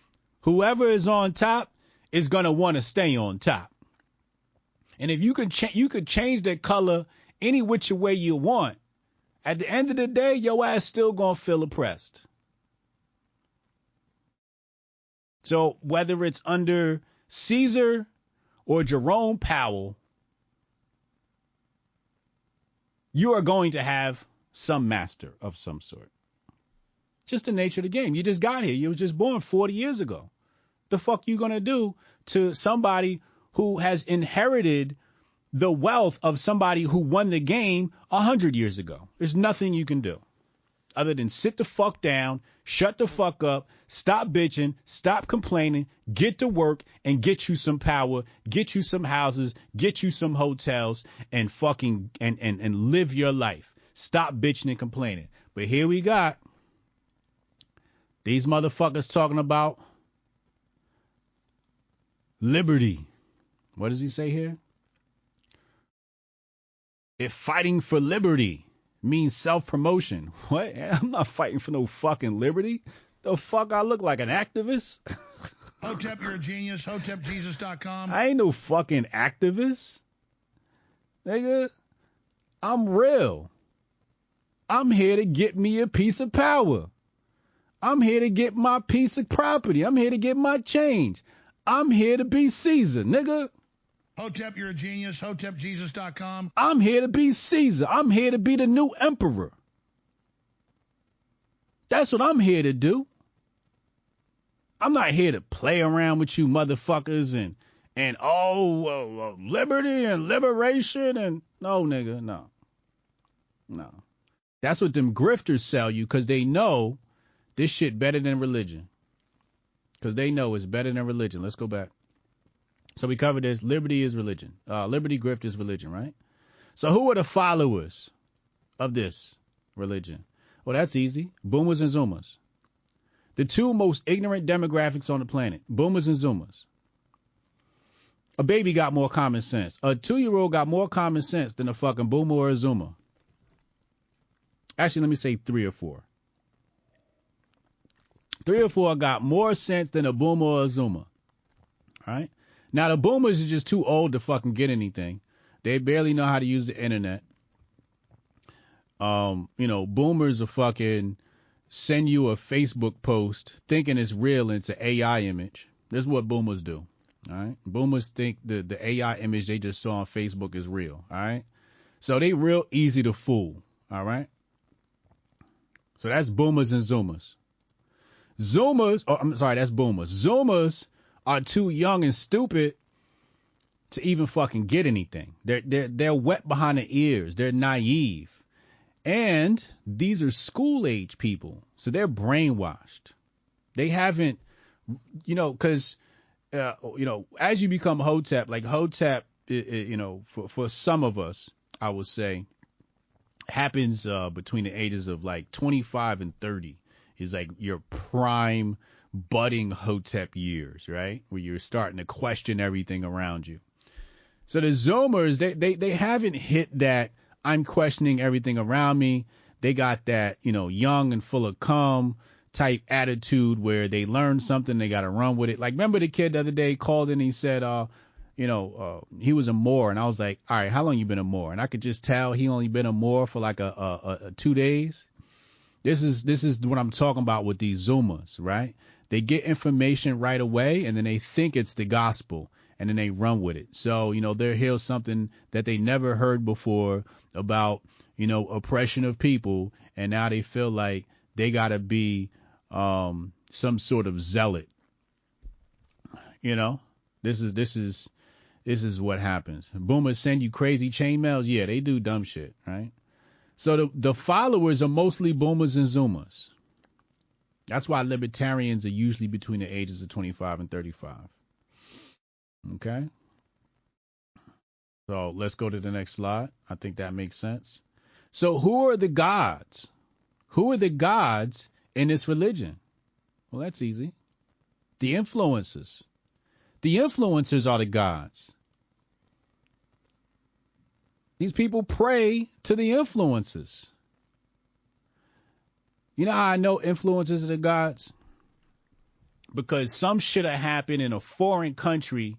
whoever is on top is gonna want to stay on top. And if you could cha- you could change that color any which way you want, at the end of the day, your ass still gonna feel oppressed. So whether it's under Caesar or Jerome Powell, you are going to have some master of some sort. Just the nature of the game. You just got here. You was just born 40 years ago. The fuck you gonna do to somebody who has inherited the wealth of somebody who won the game a hundred years ago? There's nothing you can do other than sit the fuck down, shut the fuck up, stop bitching, stop complaining, get to work and get you some power, get you some houses, get you some hotels and fucking and and and live your life. Stop bitching and complaining. But here we got these motherfuckers talking about liberty. What does he say here? If fighting for liberty means self promotion. What? I'm not fighting for no fucking liberty. The fuck I look like an activist? Hotep, you're a genius. HotepJesus.com. I ain't no fucking activist. Nigga, I'm real. I'm here to get me a piece of power. I'm here to get my piece of property. I'm here to get my change. I'm here to be Caesar, nigga. Hotep, you're a genius. HotepJesus.com. I'm here to be Caesar. I'm here to be the new emperor. That's what I'm here to do. I'm not here to play around with you motherfuckers and and oh uh, uh, liberty and liberation and no nigga no no. That's what them grifters sell you because they know this shit better than religion. Because they know it's better than religion. Let's go back. So we covered this. Liberty is religion. Uh, liberty grift is religion, right? So who are the followers of this religion? Well, that's easy. Boomers and Zoomers. The two most ignorant demographics on the planet. Boomers and Zoomers. A baby got more common sense. A two year old got more common sense than a fucking boomer or a zoomer. Actually, let me say three or four. Three or four got more sense than a boomer or a zoomer. All right? Now, the boomers are just too old to fucking get anything. They barely know how to use the internet. Um, you know, boomers are fucking send you a Facebook post thinking it's real and it's an AI image. This is what boomers do. All right. Boomers think the, the AI image they just saw on Facebook is real. All right. So they real easy to fool. All right. So that's boomers and zoomers. Zoomers, oh, I'm sorry, that's boomers. Zoomers are too young and stupid to even fucking get anything. They're they're they're wet behind the ears. They're naive. And these are school age people. So they're brainwashed. They haven't you know cuz uh, you know, as you become Hotep, like Hotep, it, you know, for for some of us, I would say, happens uh, between the ages of like 25 and 30 is like your prime budding Hotep years, right? Where you're starting to question everything around you. So the Zoomers, they, they, they haven't hit that I'm questioning everything around me. They got that, you know, young and full of cum type attitude where they learn something, they got to run with it. Like, remember the kid the other day called and he said, uh, you know, uh, he was a Moor, and I was like, all right, how long you been a Moor? And I could just tell he only been a Moor for like a, a, a, a two days. This is this is what I'm talking about with these Zoomers, right? They get information right away, and then they think it's the gospel, and then they run with it. So, you know, they'll hear something that they never heard before about, you know, oppression of people, and now they feel like they gotta be um some sort of zealot. You know? This is this is this is what happens. Boomers send you crazy chain mails. Yeah, they do dumb shit, right? So the the followers are mostly boomers and zoomers. That's why libertarians are usually between the ages of 25 and 35. Okay? So let's go to the next slide. I think that makes sense. So who are the gods? Who are the gods in this religion? Well, that's easy. The influencers. The influencers are the gods. These people pray to the influencers. You know how I know influences are the gods? Because some shit have happened in a foreign country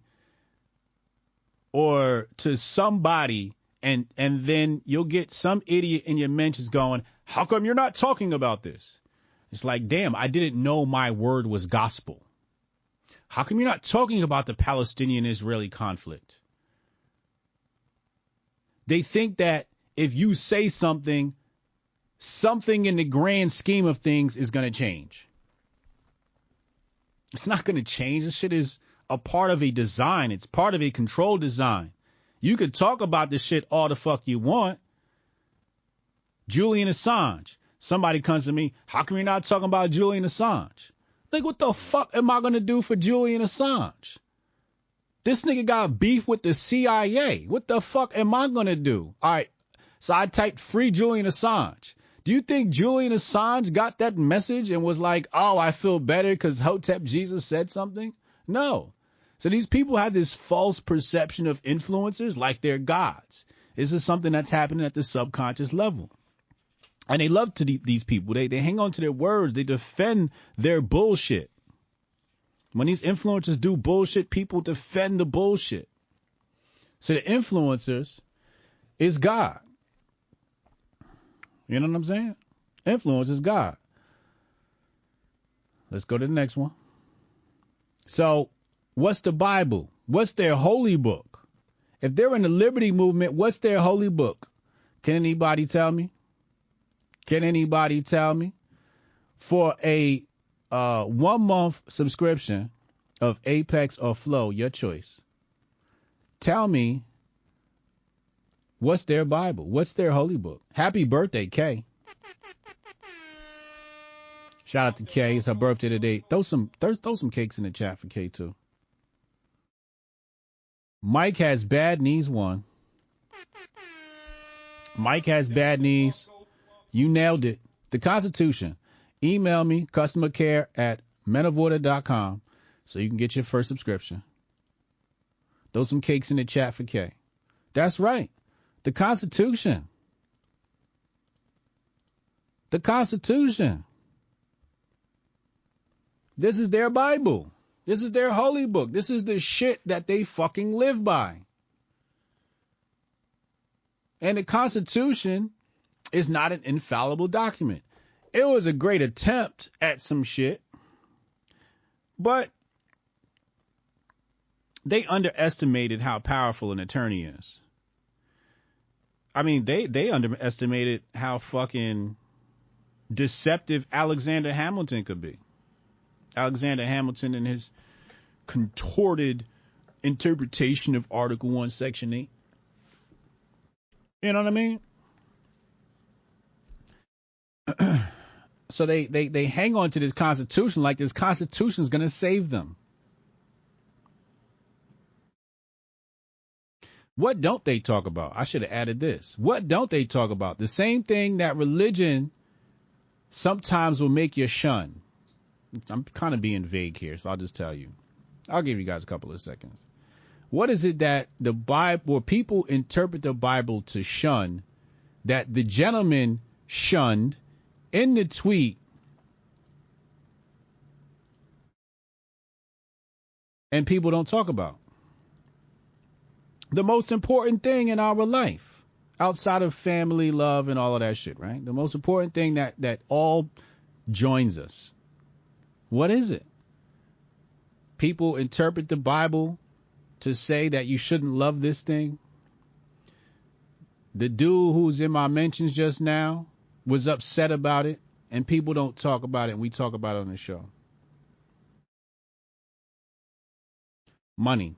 or to somebody and and then you'll get some idiot in your mentions going, How come you're not talking about this? It's like, damn, I didn't know my word was gospel. How come you're not talking about the Palestinian Israeli conflict? They think that if you say something, something in the grand scheme of things is going to change. It's not going to change. This shit is a part of a design. It's part of a controlled design. You can talk about this shit all the fuck you want. Julian Assange. Somebody comes to me, how come you're not talking about Julian Assange? Like, what the fuck am I gonna do for Julian Assange? This nigga got beef with the CIA. What the fuck am I gonna do? Alright, so I typed free Julian Assange. Do you think Julian Assange got that message and was like, oh, I feel better because Hotep Jesus said something? No. So these people have this false perception of influencers like they're gods. This is something that's happening at the subconscious level. And they love to these people. They they hang on to their words. They defend their bullshit. When these influencers do bullshit, people defend the bullshit. So the influencers is God. You know what I'm saying? Influence is God. Let's go to the next one. So, what's the Bible? What's their holy book? If they're in the liberty movement, what's their holy book? Can anybody tell me? Can anybody tell me? For a uh, one month subscription of Apex or Flow, your choice. Tell me what's their Bible? What's their holy book? Happy birthday, Kay. Shout out to Kay. It's her birthday today. Throw some throw, throw some cakes in the chat for Kay too. Mike has bad knees one. Mike has bad knees. You nailed it. The Constitution. Email me, customer care at menoforder.com so you can get your first subscription. Throw some cakes in the chat for Kay. That's right. The Constitution. The Constitution. This is their Bible. This is their holy book. This is the shit that they fucking live by. And the Constitution is not an infallible document. It was a great attempt at some shit, but they underestimated how powerful an attorney is. I mean, they they underestimated how fucking deceptive Alexander Hamilton could be. Alexander Hamilton and his contorted interpretation of Article 1, Section 8. You know what I mean? so they, they, they hang on to this constitution like this constitution is going to save them. What don't they talk about? I should have added this. What don't they talk about? The same thing that religion sometimes will make you shun. I'm kind of being vague here, so I'll just tell you. I'll give you guys a couple of seconds. What is it that the Bible, or people interpret the Bible to shun, that the gentleman shunned in the tweet and people don't talk about. The most important thing in our life, outside of family, love, and all of that shit, right? The most important thing that, that all joins us. What is it? People interpret the Bible to say that you shouldn't love this thing? The dude who's in my mentions just now was upset about it, and people don't talk about it, and we talk about it on the show. Money.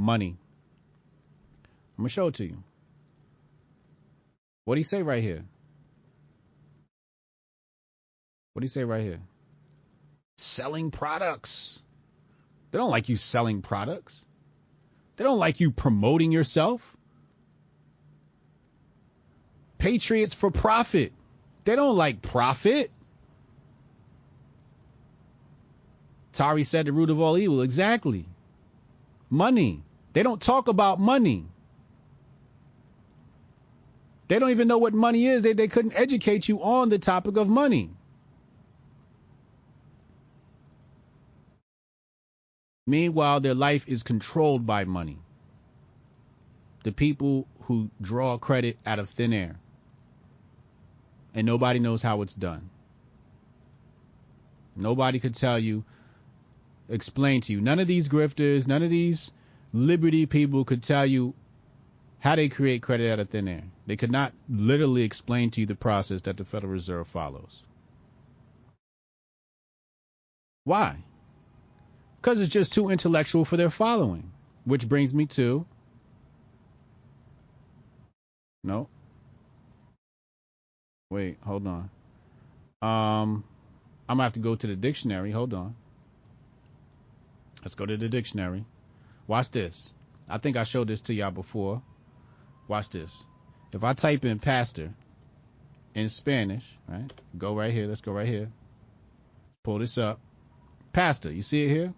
Money. I'm to show it to you. What do you say right here? What do you say right here? Selling products. They don't like you selling products. They don't like you promoting yourself. Patriots for profit. They don't like profit. Tari said the root of all evil. Exactly. Money. They don't talk about money. They don't even know what money is. They, they couldn't educate you on the topic of money. Meanwhile, their life is controlled by money. The people who draw credit out of thin air. And nobody knows how it's done. Nobody could tell you, explain to you. None of these grifters, none of these liberty people could tell you how they create credit out of thin air. They could not literally explain to you the process that the Federal Reserve follows. Why? Because it's just too intellectual for their following. Which brings me to. No. Wait, hold on. Um, I'm gonna have to go to the dictionary. Hold on. Let's go to the dictionary. Watch this. I think I showed this to y'all before. Watch this. If I type in pastor in Spanish, right? Go right here. Let's go right here. Pull this up. Pastor, you see it here?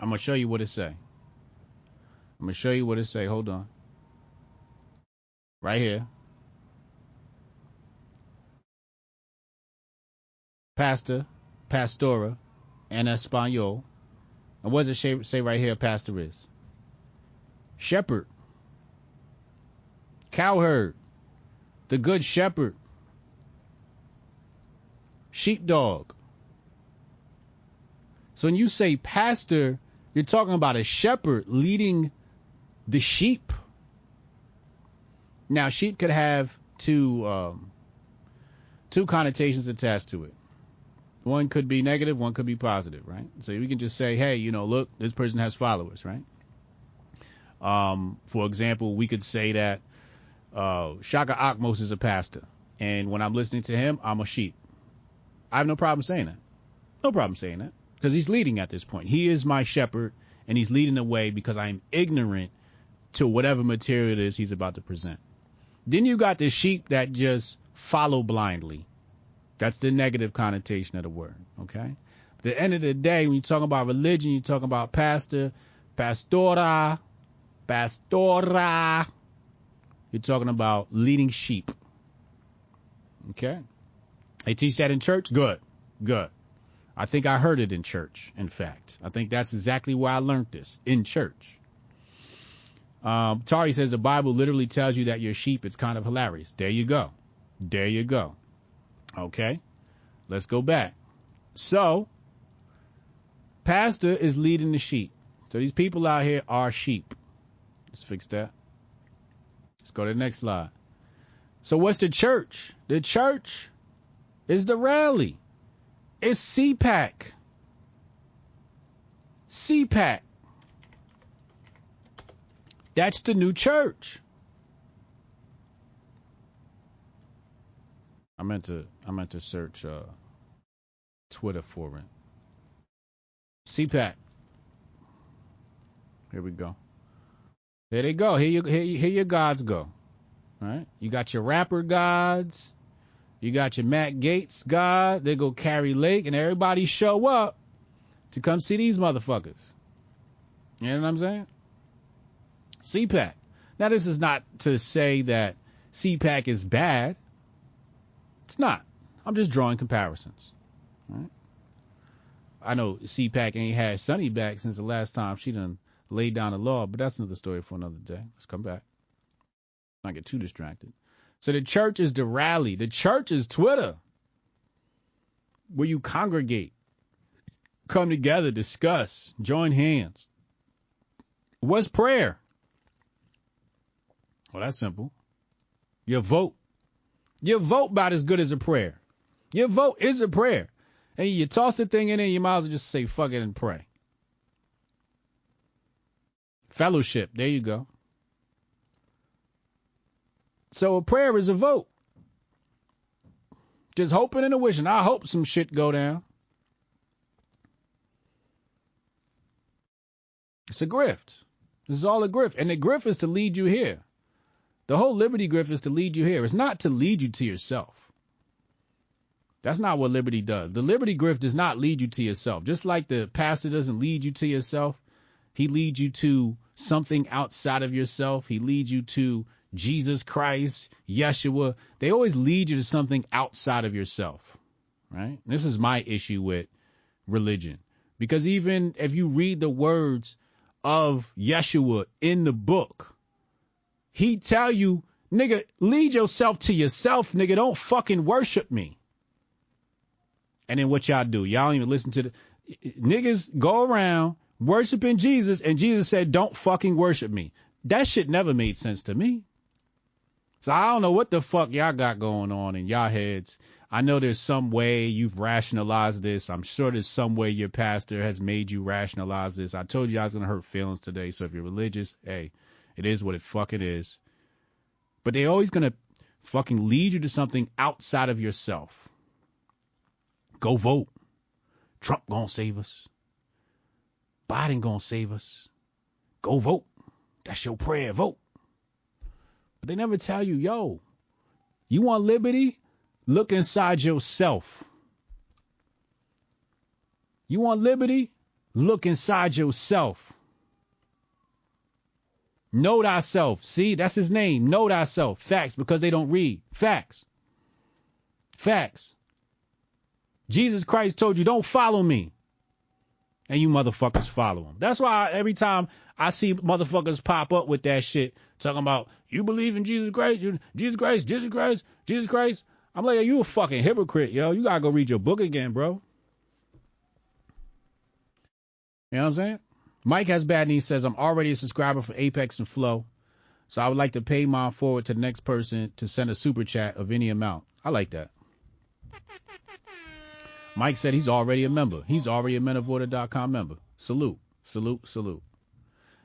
I'm gonna show you what it say. I'm gonna show you what it say. Hold on. Right here. Pastor, pastora, en español. And what does it say right here, pastor is? Shepherd. Cowherd. The good shepherd. Sheepdog. So when you say pastor, you're talking about a shepherd leading the sheep. Now, sheep could have two um, two connotations attached to it. One could be negative, one could be positive, right? So we can just say, hey, you know, look, this person has followers, right? Um, for example, we could say that uh, Shaka Ahmose is a pastor, and when I'm listening to him, I'm a sheep. I have no problem saying that. No problem saying that because he's leading at this point. He is my shepherd, and he's leading the way because I'm ignorant to whatever material it is he's about to present. Then you got the sheep that just follow blindly. That's the negative connotation of the word. Okay. At the end of the day, when you talk about religion, you talk about pastor, pastora, pastora. You're talking about leading sheep. Okay. They teach that in church? Good. Good. I think I heard it in church, in fact. I think that's exactly where I learned this, in church. Um, Tari says the Bible literally tells you that you're sheep. It's kind of hilarious. There you go. There you go. Okay. Let's go back. So, pastor is leading the sheep. So these people out here are sheep. Let's fix that. Let's go to the next slide. So what's the church? The church is the rally. It's CPAC. CPAC. That's the new church. I meant to I meant to search uh, Twitter for it. CPAC. Here we go. There they go. Here you here, here your gods go. All right. You got your rapper gods. You got your Matt Gaetz god. They go Kari Lake, and everybody show up to come see these motherfuckers. You know what I'm saying? CPAC. Now this is not to say that CPAC is bad. It's not. I'm just drawing comparisons. Right? I know CPAC ain't had Sunny back since the last time she done laid down the law, but that's another story for another day. Let's come back. Not get too distracted. So the church is the rally. The church is Twitter, where you congregate. come together, discuss, join hands. What's prayer? Well, that's simple. Your vote. Your vote about as good as a prayer. Your vote is a prayer. And you toss the thing in there, you might as well just say fuck it and pray. Fellowship. There you go. So a prayer is a vote. Just hoping and a wishing. I hope some shit go down. It's a grift. This is all a grift. And the grift is to lead you here. The whole liberty grift is to lead you here. It's not to lead you to yourself. That's not what liberty does. The liberty grift does not lead you to yourself. Just like the pastor doesn't lead you to yourself, he leads you to something outside of yourself. He leads you to Jesus Christ, Yeshua. They always lead you to something outside of yourself, right? This is my issue with religion. Because even if you read the words of Yeshua in the book, he tell you, nigga, lead yourself to yourself, nigga. Don't fucking worship me. And then what y'all do? Y'all even listen to the niggas go around worshiping Jesus, and Jesus said, Don't fucking worship me. That shit never made sense to me. So I don't know what the fuck y'all got going on in y'all heads. I know there's some way you've rationalized this. I'm sure there's some way your pastor has made you rationalize this. I told you I was gonna hurt feelings today, so if you're religious, hey, it is what it fucking is. But they're always gonna fucking lead you to something outside of yourself. Go vote. Trump gonna save us. Biden gonna save us. Go vote. That's your prayer. Vote. But they never tell you, yo, you want liberty? Look inside yourself. You want liberty? Look inside yourself. Know thyself. See, that's his name. Know thyself. Facts, because they don't read. Facts. Facts. Jesus Christ told you, don't follow me. And you motherfuckers follow him. That's why every time I see motherfuckers pop up with that shit, talking about, you believe in Jesus Christ, Jesus Christ, Jesus Christ, Jesus Christ. I'm like, you a fucking hypocrite, yo. You gotta go read your book again, bro. You know what I'm saying? Mike has bad knees says, I'm already a subscriber for Apex and Flow, so I would like to pay mine forward to the next person to send a super chat of any amount. I like that. Mike said he's already a member. He's already a menoforder.com member. Salute, salute, salute.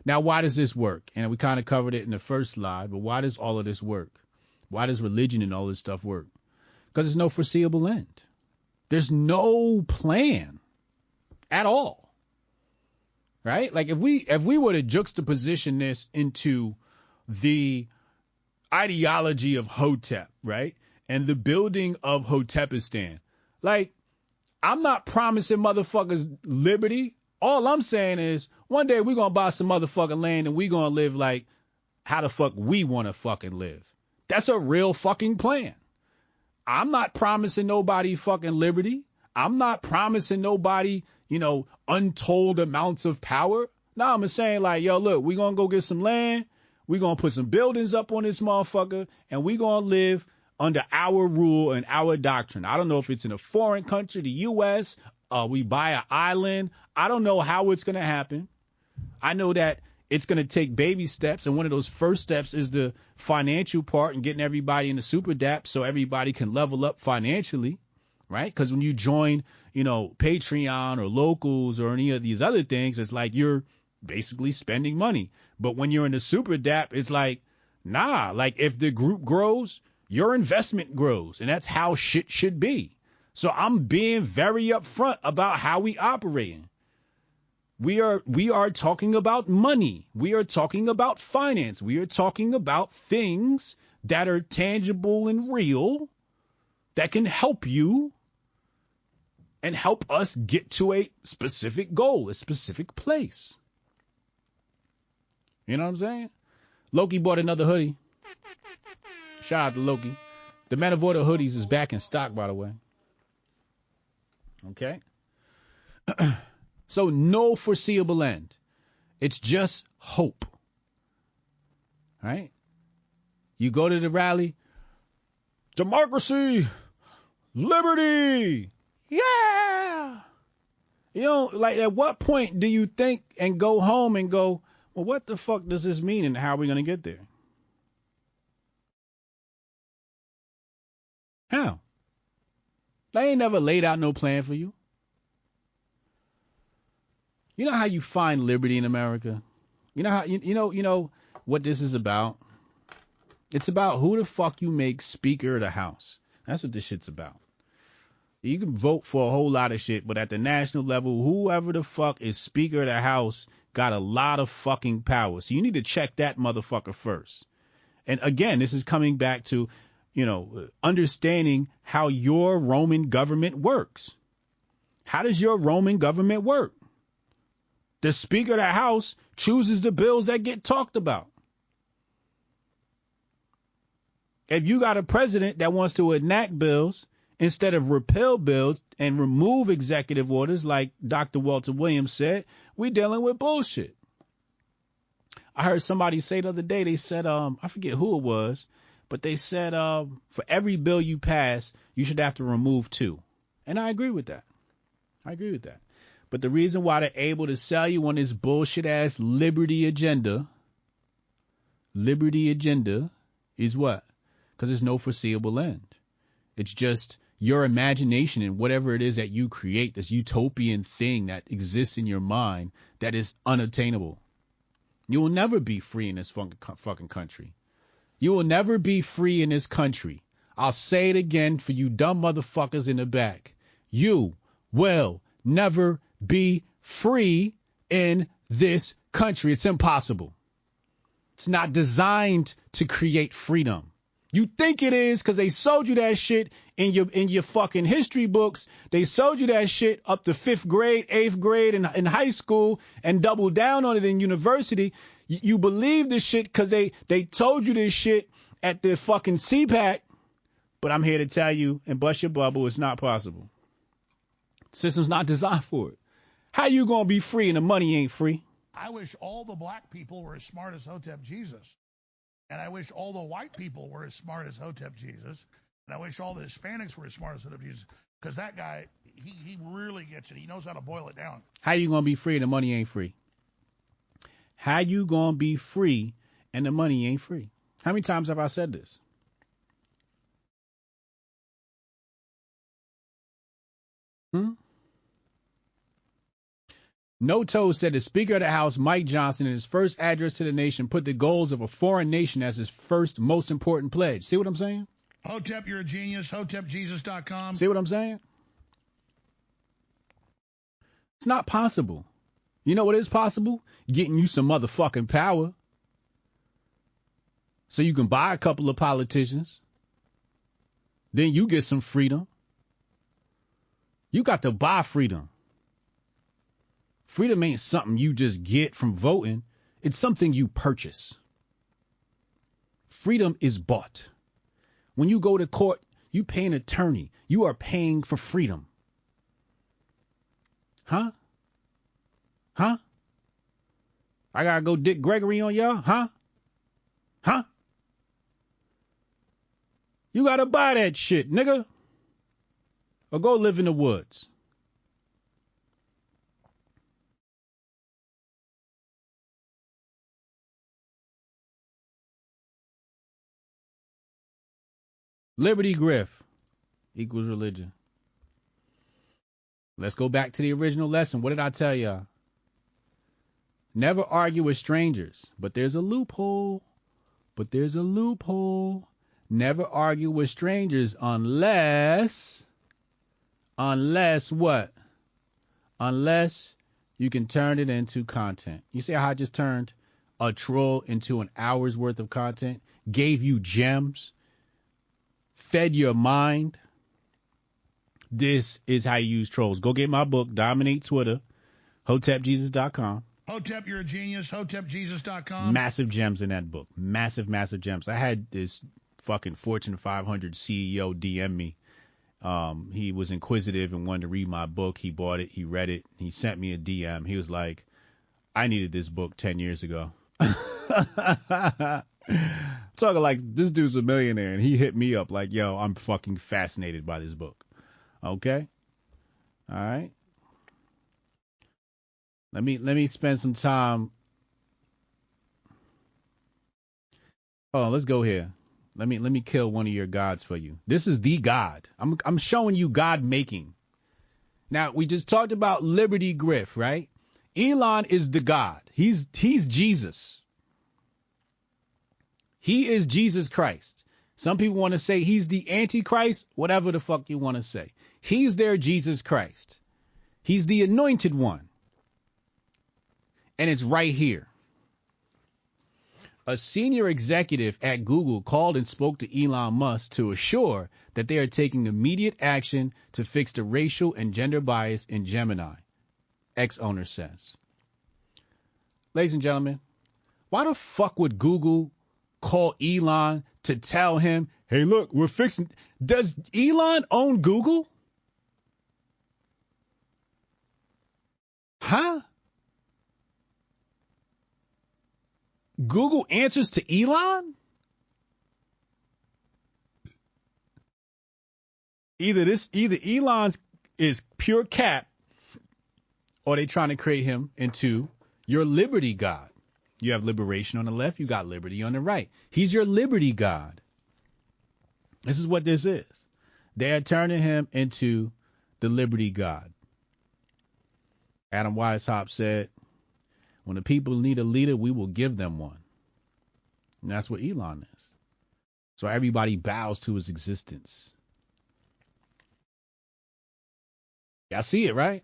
Now, why does this work? And we kind of covered it in the first slide, but why does all of this work? Why does religion and all this stuff work? Because there's no foreseeable end. There's no plan at all. Right? Like if we if we were to juxtaposition this into the ideology of Hotep, right? And the building of Hotepistan. Like I'm not promising motherfuckers liberty. All I'm saying is one day we're gonna buy some motherfucking land and we're gonna live like how the fuck we wanna fucking live. That's a real fucking plan. I'm not promising nobody fucking liberty. I'm not promising nobody, you know, untold amounts of power. No, I'm just saying like, yo, look, we gonna go get some land. we gonna put some buildings up on this motherfucker and we gonna live under our rule and our doctrine. I don't know if it's in a foreign country, the U.S., uh, we buy an island. I don't know how it's to happen. I know that it's going to take baby steps, and one of those first steps is the financial part and getting everybody in the super DAP so everybody can level up financially, right? Because when you join, you know, Patreon or locals or any of these other things, it's like you're basically spending money. But when you're in the super DAP, it's like, nah, like if the group grows, your investment grows, and that's how shit should be. So I'm being very upfront about how we operating. We are we are talking about money. We are talking about finance. We are talking about things that are tangible and real that can help you and help us get to a specific goal, a specific place. You know what I'm saying? Loki bought another hoodie. Shout out to Loki. The Man of Order hoodies is back in stock, by the way. Okay? so no foreseeable end. It's just hope. Right? You go to the rally, democracy, liberty, yeah. You know, like at what point do you think and go home and go, well, what the fuck does this mean and how are we going to get there? How? They ain't never laid out no plan for you. You know how you find liberty in America? You know how you, you know you know what this is about? It's about who the fuck you make speaker of the house. That's what this shit's about. You can vote for a whole lot of shit, but at the national level, whoever the fuck is speaker of the house got a lot of fucking power. So you need to check that motherfucker first. And again, this is coming back to, you know, understanding how your Roman government works. How does your Roman government work? The Speaker of the House chooses the bills that get talked about. If you got a president that wants to enact bills instead of repeal bills and remove executive orders, like Dr. Walter Williams said, we're dealing with bullshit. I heard somebody say the other day, they said, um, I forget who it was, but they said, um, for every bill you pass, you should have to remove two. And I agree with that. I agree with that. But the reason why they're able to sell you on this bullshit ass liberty agenda, liberty agenda, is what? Because there's no foreseeable end. It's just your imagination and whatever it is that you create, this utopian thing that exists in your mind that is unattainable. You will never be free in this fucking country. You will never be free in this country. I'll say it again for you dumb motherfuckers in the back. You will never be free in this country. It's impossible. It's not designed to create freedom. You think it is because they sold you that shit in your in your fucking history books. They sold you that shit up to fifth grade, eighth grade in, in high school and doubled down on it in university. You, you believe this shit because they, they told you this shit at the fucking CPAC. But I'm here to tell you and bust your bubble, it's not possible. system's not designed for it. How you gonna be free and the money ain't free? I wish all the black people were as smart as Hotep Jesus. And I wish all the white people were as smart as Hotep Jesus. And I wish all the Hispanics were as smart as Hotep Jesus. Because that guy, he, he really gets it. He knows how to boil it down. How you gonna be free the money ain't free? How you gonna be free and the money ain't free? How many times have I said this? Hmm? No said the Speaker of the House, Mike Johnson, in his first address to the nation, put the goals of a foreign nation as his first most important pledge. See what I'm saying? Hotep, you're a genius. HotepJesus.com. See what I'm saying? It's not possible. You know what is possible? Getting you some motherfucking power. So you can buy a couple of politicians. Then you get some freedom. You got to buy freedom. Freedom ain't something you just get from voting. It's something you purchase. Freedom is bought. When you go to court, you pay an attorney. You are paying for freedom. Huh? Huh? I gotta go Dick Gregory on y'all? Huh? Huh? You gotta buy that shit, nigga. Or go live in the woods. Liberty Grift equals religion. Let's go back to the original lesson. What did I tell y'all? Never argue with strangers, but there's a loophole. But there's a loophole. Never argue with strangers unless, unless what? Unless you can turn it into content. You see how I just turned a troll into an hour's worth of content? Gave you gems fed your mind. This is how you use trolls. Go get my book, Dominate Twitter, hotepjesus.com. Hotep, you're a genius. Hotepjesus.com. Massive gems in that book. Massive, massive gems. I had this fucking Fortune 500 CEO DM me. Um, he was inquisitive and wanted to read my book. He bought it. He read it. He sent me a DM. He was like, I needed this book 10 years ago. Talking like this dude's a millionaire and he hit me up like, yo, I'm fucking fascinated by this book. Okay? All right. Let me let me spend some time. Oh, let's go here. Let me let me kill one of your gods for you. This is the God. I'm I'm showing you God making. Now we just talked about Liberty Grift, right? Elon is the God. He's he's Jesus. He is Jesus Christ. Some people want to say he's the Antichrist, whatever the fuck you want to say. He's their Jesus Christ. He's the anointed one. And it's right here. A senior executive at Google called and spoke to Elon Musk to assure that they are taking immediate action to fix the racial and gender bias in Gemini, X owner says. Ladies and gentlemen, why the fuck would Google call Elon to tell him, hey, look, we're fixing. Does Elon own Google? Huh? Google answers to Elon? Either this, either Elon's is pure cap, or they trying to create him into your liberty god. You have liberation on the left, you got liberty on the right. He's your liberty god. This is what this is. They are turning him into the liberty god. Adam Weishaupt said, when the people need a leader, we will give them one. And that's what Elon is. So everybody bows to his existence. Y'all see it, right?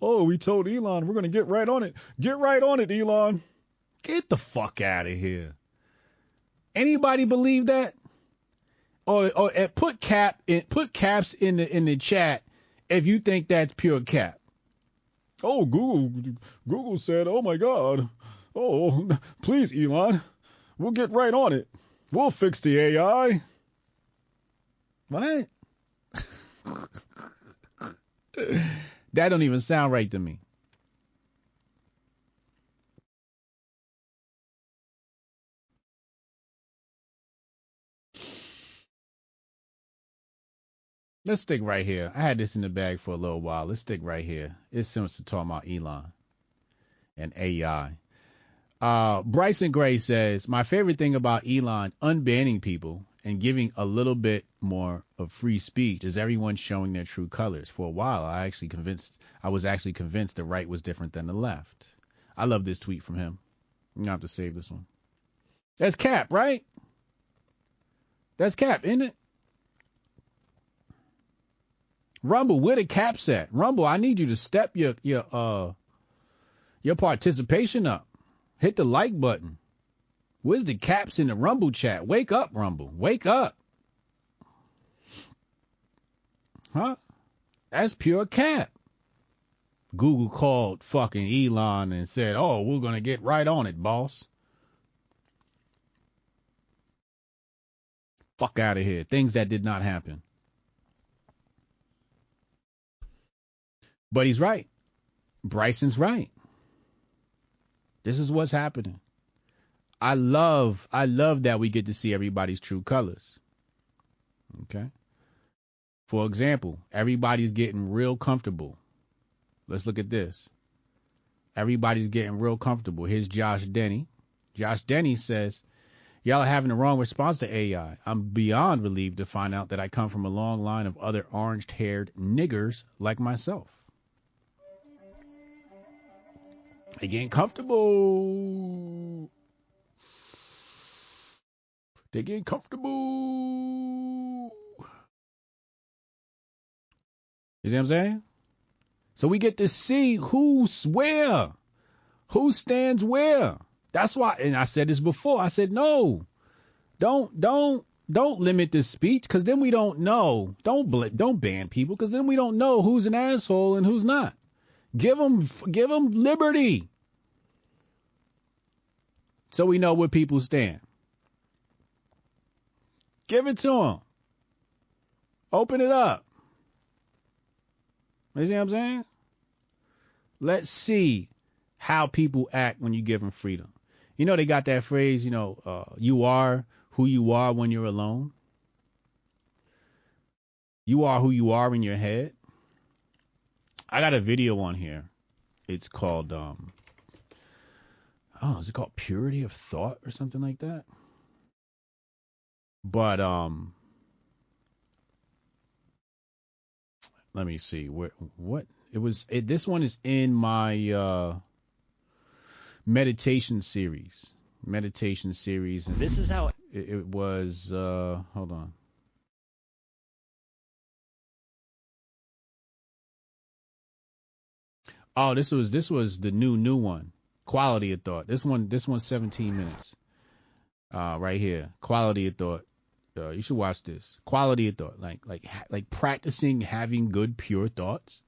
Oh, we told Elon we're going to get right on it. Get right on it, Elon. Get the fuck out of here. Anybody believe that? Or, or uh, put cap in, put caps in the in the chat if you think that's pure cap. Oh, Google Google said, "Oh my God, oh please, Elon, we'll get right on it. We'll fix the AI." What? that don't even sound right to me. Let's stick right here. I had this in the bag for a little while. Let's stick right here. It's similar to talking about Elon and AI. Uh, Bryson Gray says, My favorite thing about Elon unbanning people and giving a little bit more of free speech is everyone showing their true colors. For a while, I actually convinced, I was actually convinced the right was different than the left. I love this tweet from him. I'm to have to save this one. That's Cap, right? That's Cap, isn't it? Rumble, where the caps at? Rumble, I need you to step your your uh your participation up. Hit the like button. Where's the caps in the Rumble chat? Wake up, Rumble. Wake up. Huh? That's pure cap. Google called fucking Elon and said, "Oh, we're gonna get right on it, boss." Fuck out of here. Things that did not happen. But he's right. Bryson's right. This is what's happening. I love I love that we get to see everybody's true colors. Okay? For example, everybody's getting real comfortable. Let's look at this. Everybody's getting real comfortable. Here's Josh Denny. Josh Denny says, Y'all are having the wrong response to AI. I'm beyond relieved to find out that I come from a long line of other orange haired niggers like myself. They getting comfortable. They getting comfortable. You see what I'm saying? So we get to see who's where, who stands where. That's why, and I said this before. I said no, don't, don't, don't limit this speech because then we don't know. Don't don't ban people because then we don't know who's an asshole and who's not. Give them, give them liberty. So we know where people stand. Give it to them. Open it up. You see what I'm saying? Let's see how people act when you give them freedom. You know, they got that phrase, you know, uh, you are who you are when you're alone. You are who you are in your head. I got a video on here. It's called um I don't know, is it called Purity of Thought or something like that? But um let me see. What what it was it, this one is in my uh meditation series. Meditation series. And This is how it, it was uh hold on. Oh this was this was the new new one. Quality of thought. This one this one's 17 minutes. Uh right here. Quality of thought uh, you should watch this. Quality of thought. Like like like practicing having good pure thoughts.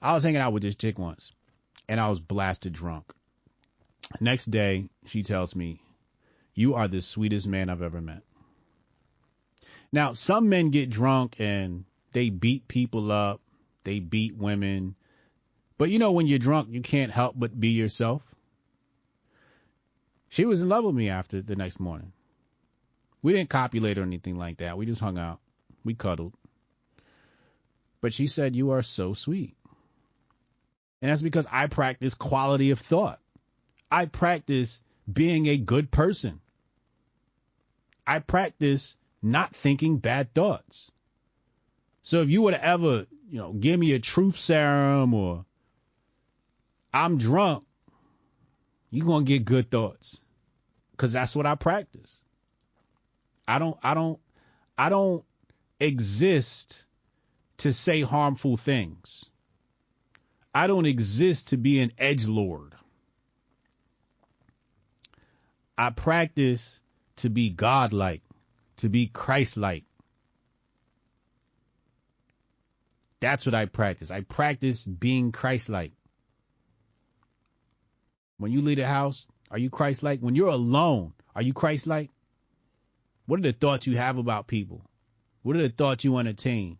I was hanging out with this chick once and i was blasted drunk. Next day she tells me you are the sweetest man i've ever met. Now some men get drunk and they beat people up. They beat women. But you know when you're drunk you can't help but be yourself. She was in love with me after the next morning we didn't copulate or anything like that. We just hung out. We cuddled. But she said, You are so sweet. And that's because I practice quality of thought. I practice being a good person. I practice not thinking bad thoughts. So if you to ever, you know, give me a truth serum or I'm drunk, you're going to get good thoughts. Because that's what I practice. I don't I don't I don't exist to say harmful things. I don't exist to be an edge lord. I practice to be godlike, to be Christ-like. That's what I practice. I practice being Christ-like. When you leave the house, are you Christ-like? When you're alone, are you Christ-like? What are the thoughts you have about people? What are the thoughts you entertain?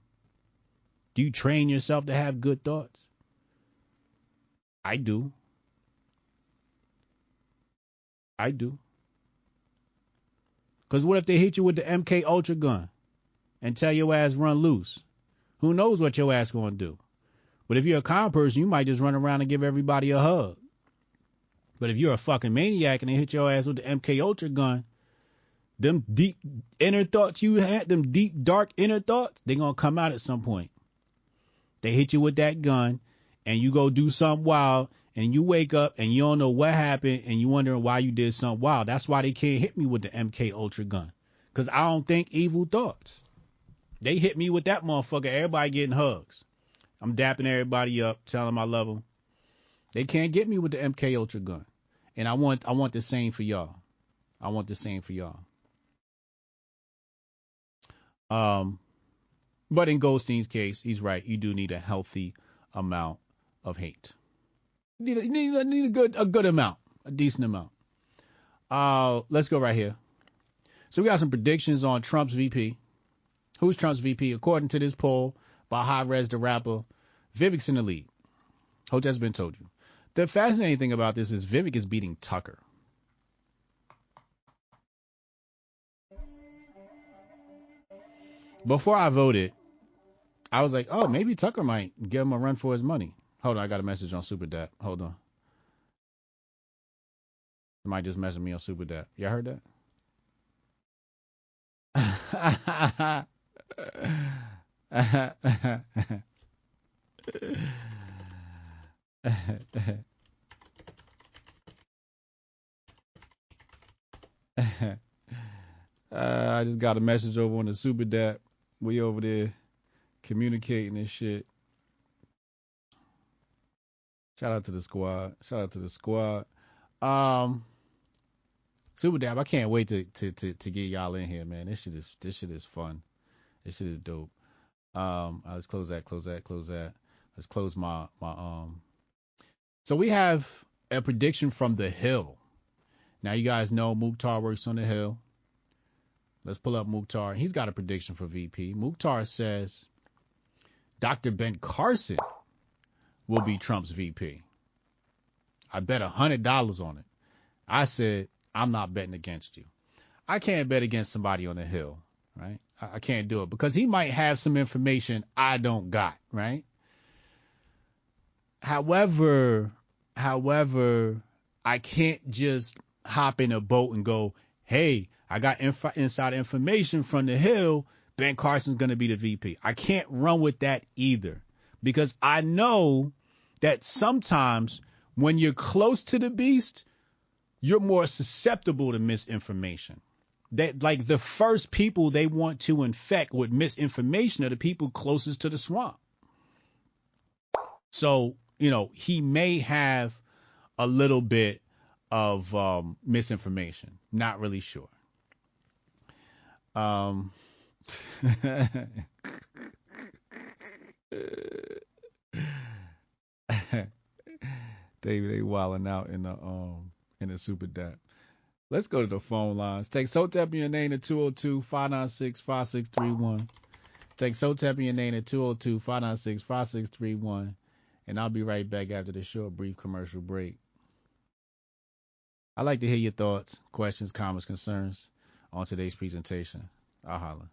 Do you train yourself to have good thoughts? I do. I do. Because what if they hit you with the MK Ultra gun and tell your ass run loose? Who knows what your ass to do? But if you're a calm person, you might just run around and give everybody a hug. But if you're a fucking maniac and they hit your ass with the MK Ultra gun, them deep inner thoughts you had, them deep dark inner thoughts, they gonna come out at some point. They hit you with that gun, and you go do something wild, and you wake up and you don't know what happened, and you wondering why you did something wild. That's why they can't hit me with the MK Ultra gun, cause I don't think evil thoughts. They hit me with that motherfucker. Everybody getting hugs. I'm dapping everybody up, telling them I love them. They can't get me with the MK Ultra gun, and I want I want the same for y'all. I want the same for y'all. Um, but in Goldstein's case, he's right. You do need a healthy amount of hate. You need need need a good a good amount, a decent amount. Uh, let's go right here. So we got some predictions on Trump's VP. Who's Trump's VP? According to this poll by Hi-Rez the rapper, Vivek's in the lead. Hope that's been told you. The fascinating thing about this is Vivek is beating Tucker. Before I voted, I was like, oh, maybe Tucker might give him a run for his money. Hold on, I got a message on Super Dap. Hold on. Somebody just messaged me on Super Dap. Y'all heard that? uh, I just got a message over on the Super Dap. We over there communicating and shit. Shout out to the squad. Shout out to the squad. Um, Super Dap, I can't wait to, to, to, to get y'all in here, man. This shit is this shit is fun. This shit is dope. Um, let's close that, close that, close that. Let's close my my um. So we have a prediction from the Hill. Now you guys know Mukhtar works on the Hill. Let's pull up Mukhtar. He's got a prediction for VP. Mukhtar says Dr. Ben Carson will be Trump's VP. I bet a hundred dollars on it. I said I'm not betting against you. I can't bet against somebody on the Hill, right? I, I can't do it because he might have some information I don't got, right? however, however, I can't just hop in a boat and go, hey, I got inf- inside information from the Hill. Ben Carson's going to be the VP. I can't run with that either because I know that sometimes when you're close to the beast, you're more susceptible to misinformation. That like the first people they want to infect with misinformation are the people closest to the swamp. So, you know, he may have a little bit of um, misinformation. Not really sure. Um, they they wilding out in the um in the super dap. Let's go to the phone lines. Take Sotep in your name at 202-596-5631. Take Sotep in your name at 202-596-5631. And I'll be right back after this short, brief commercial break. I'd like to hear your thoughts, questions, comments, concerns on today's presentation. I'll holla.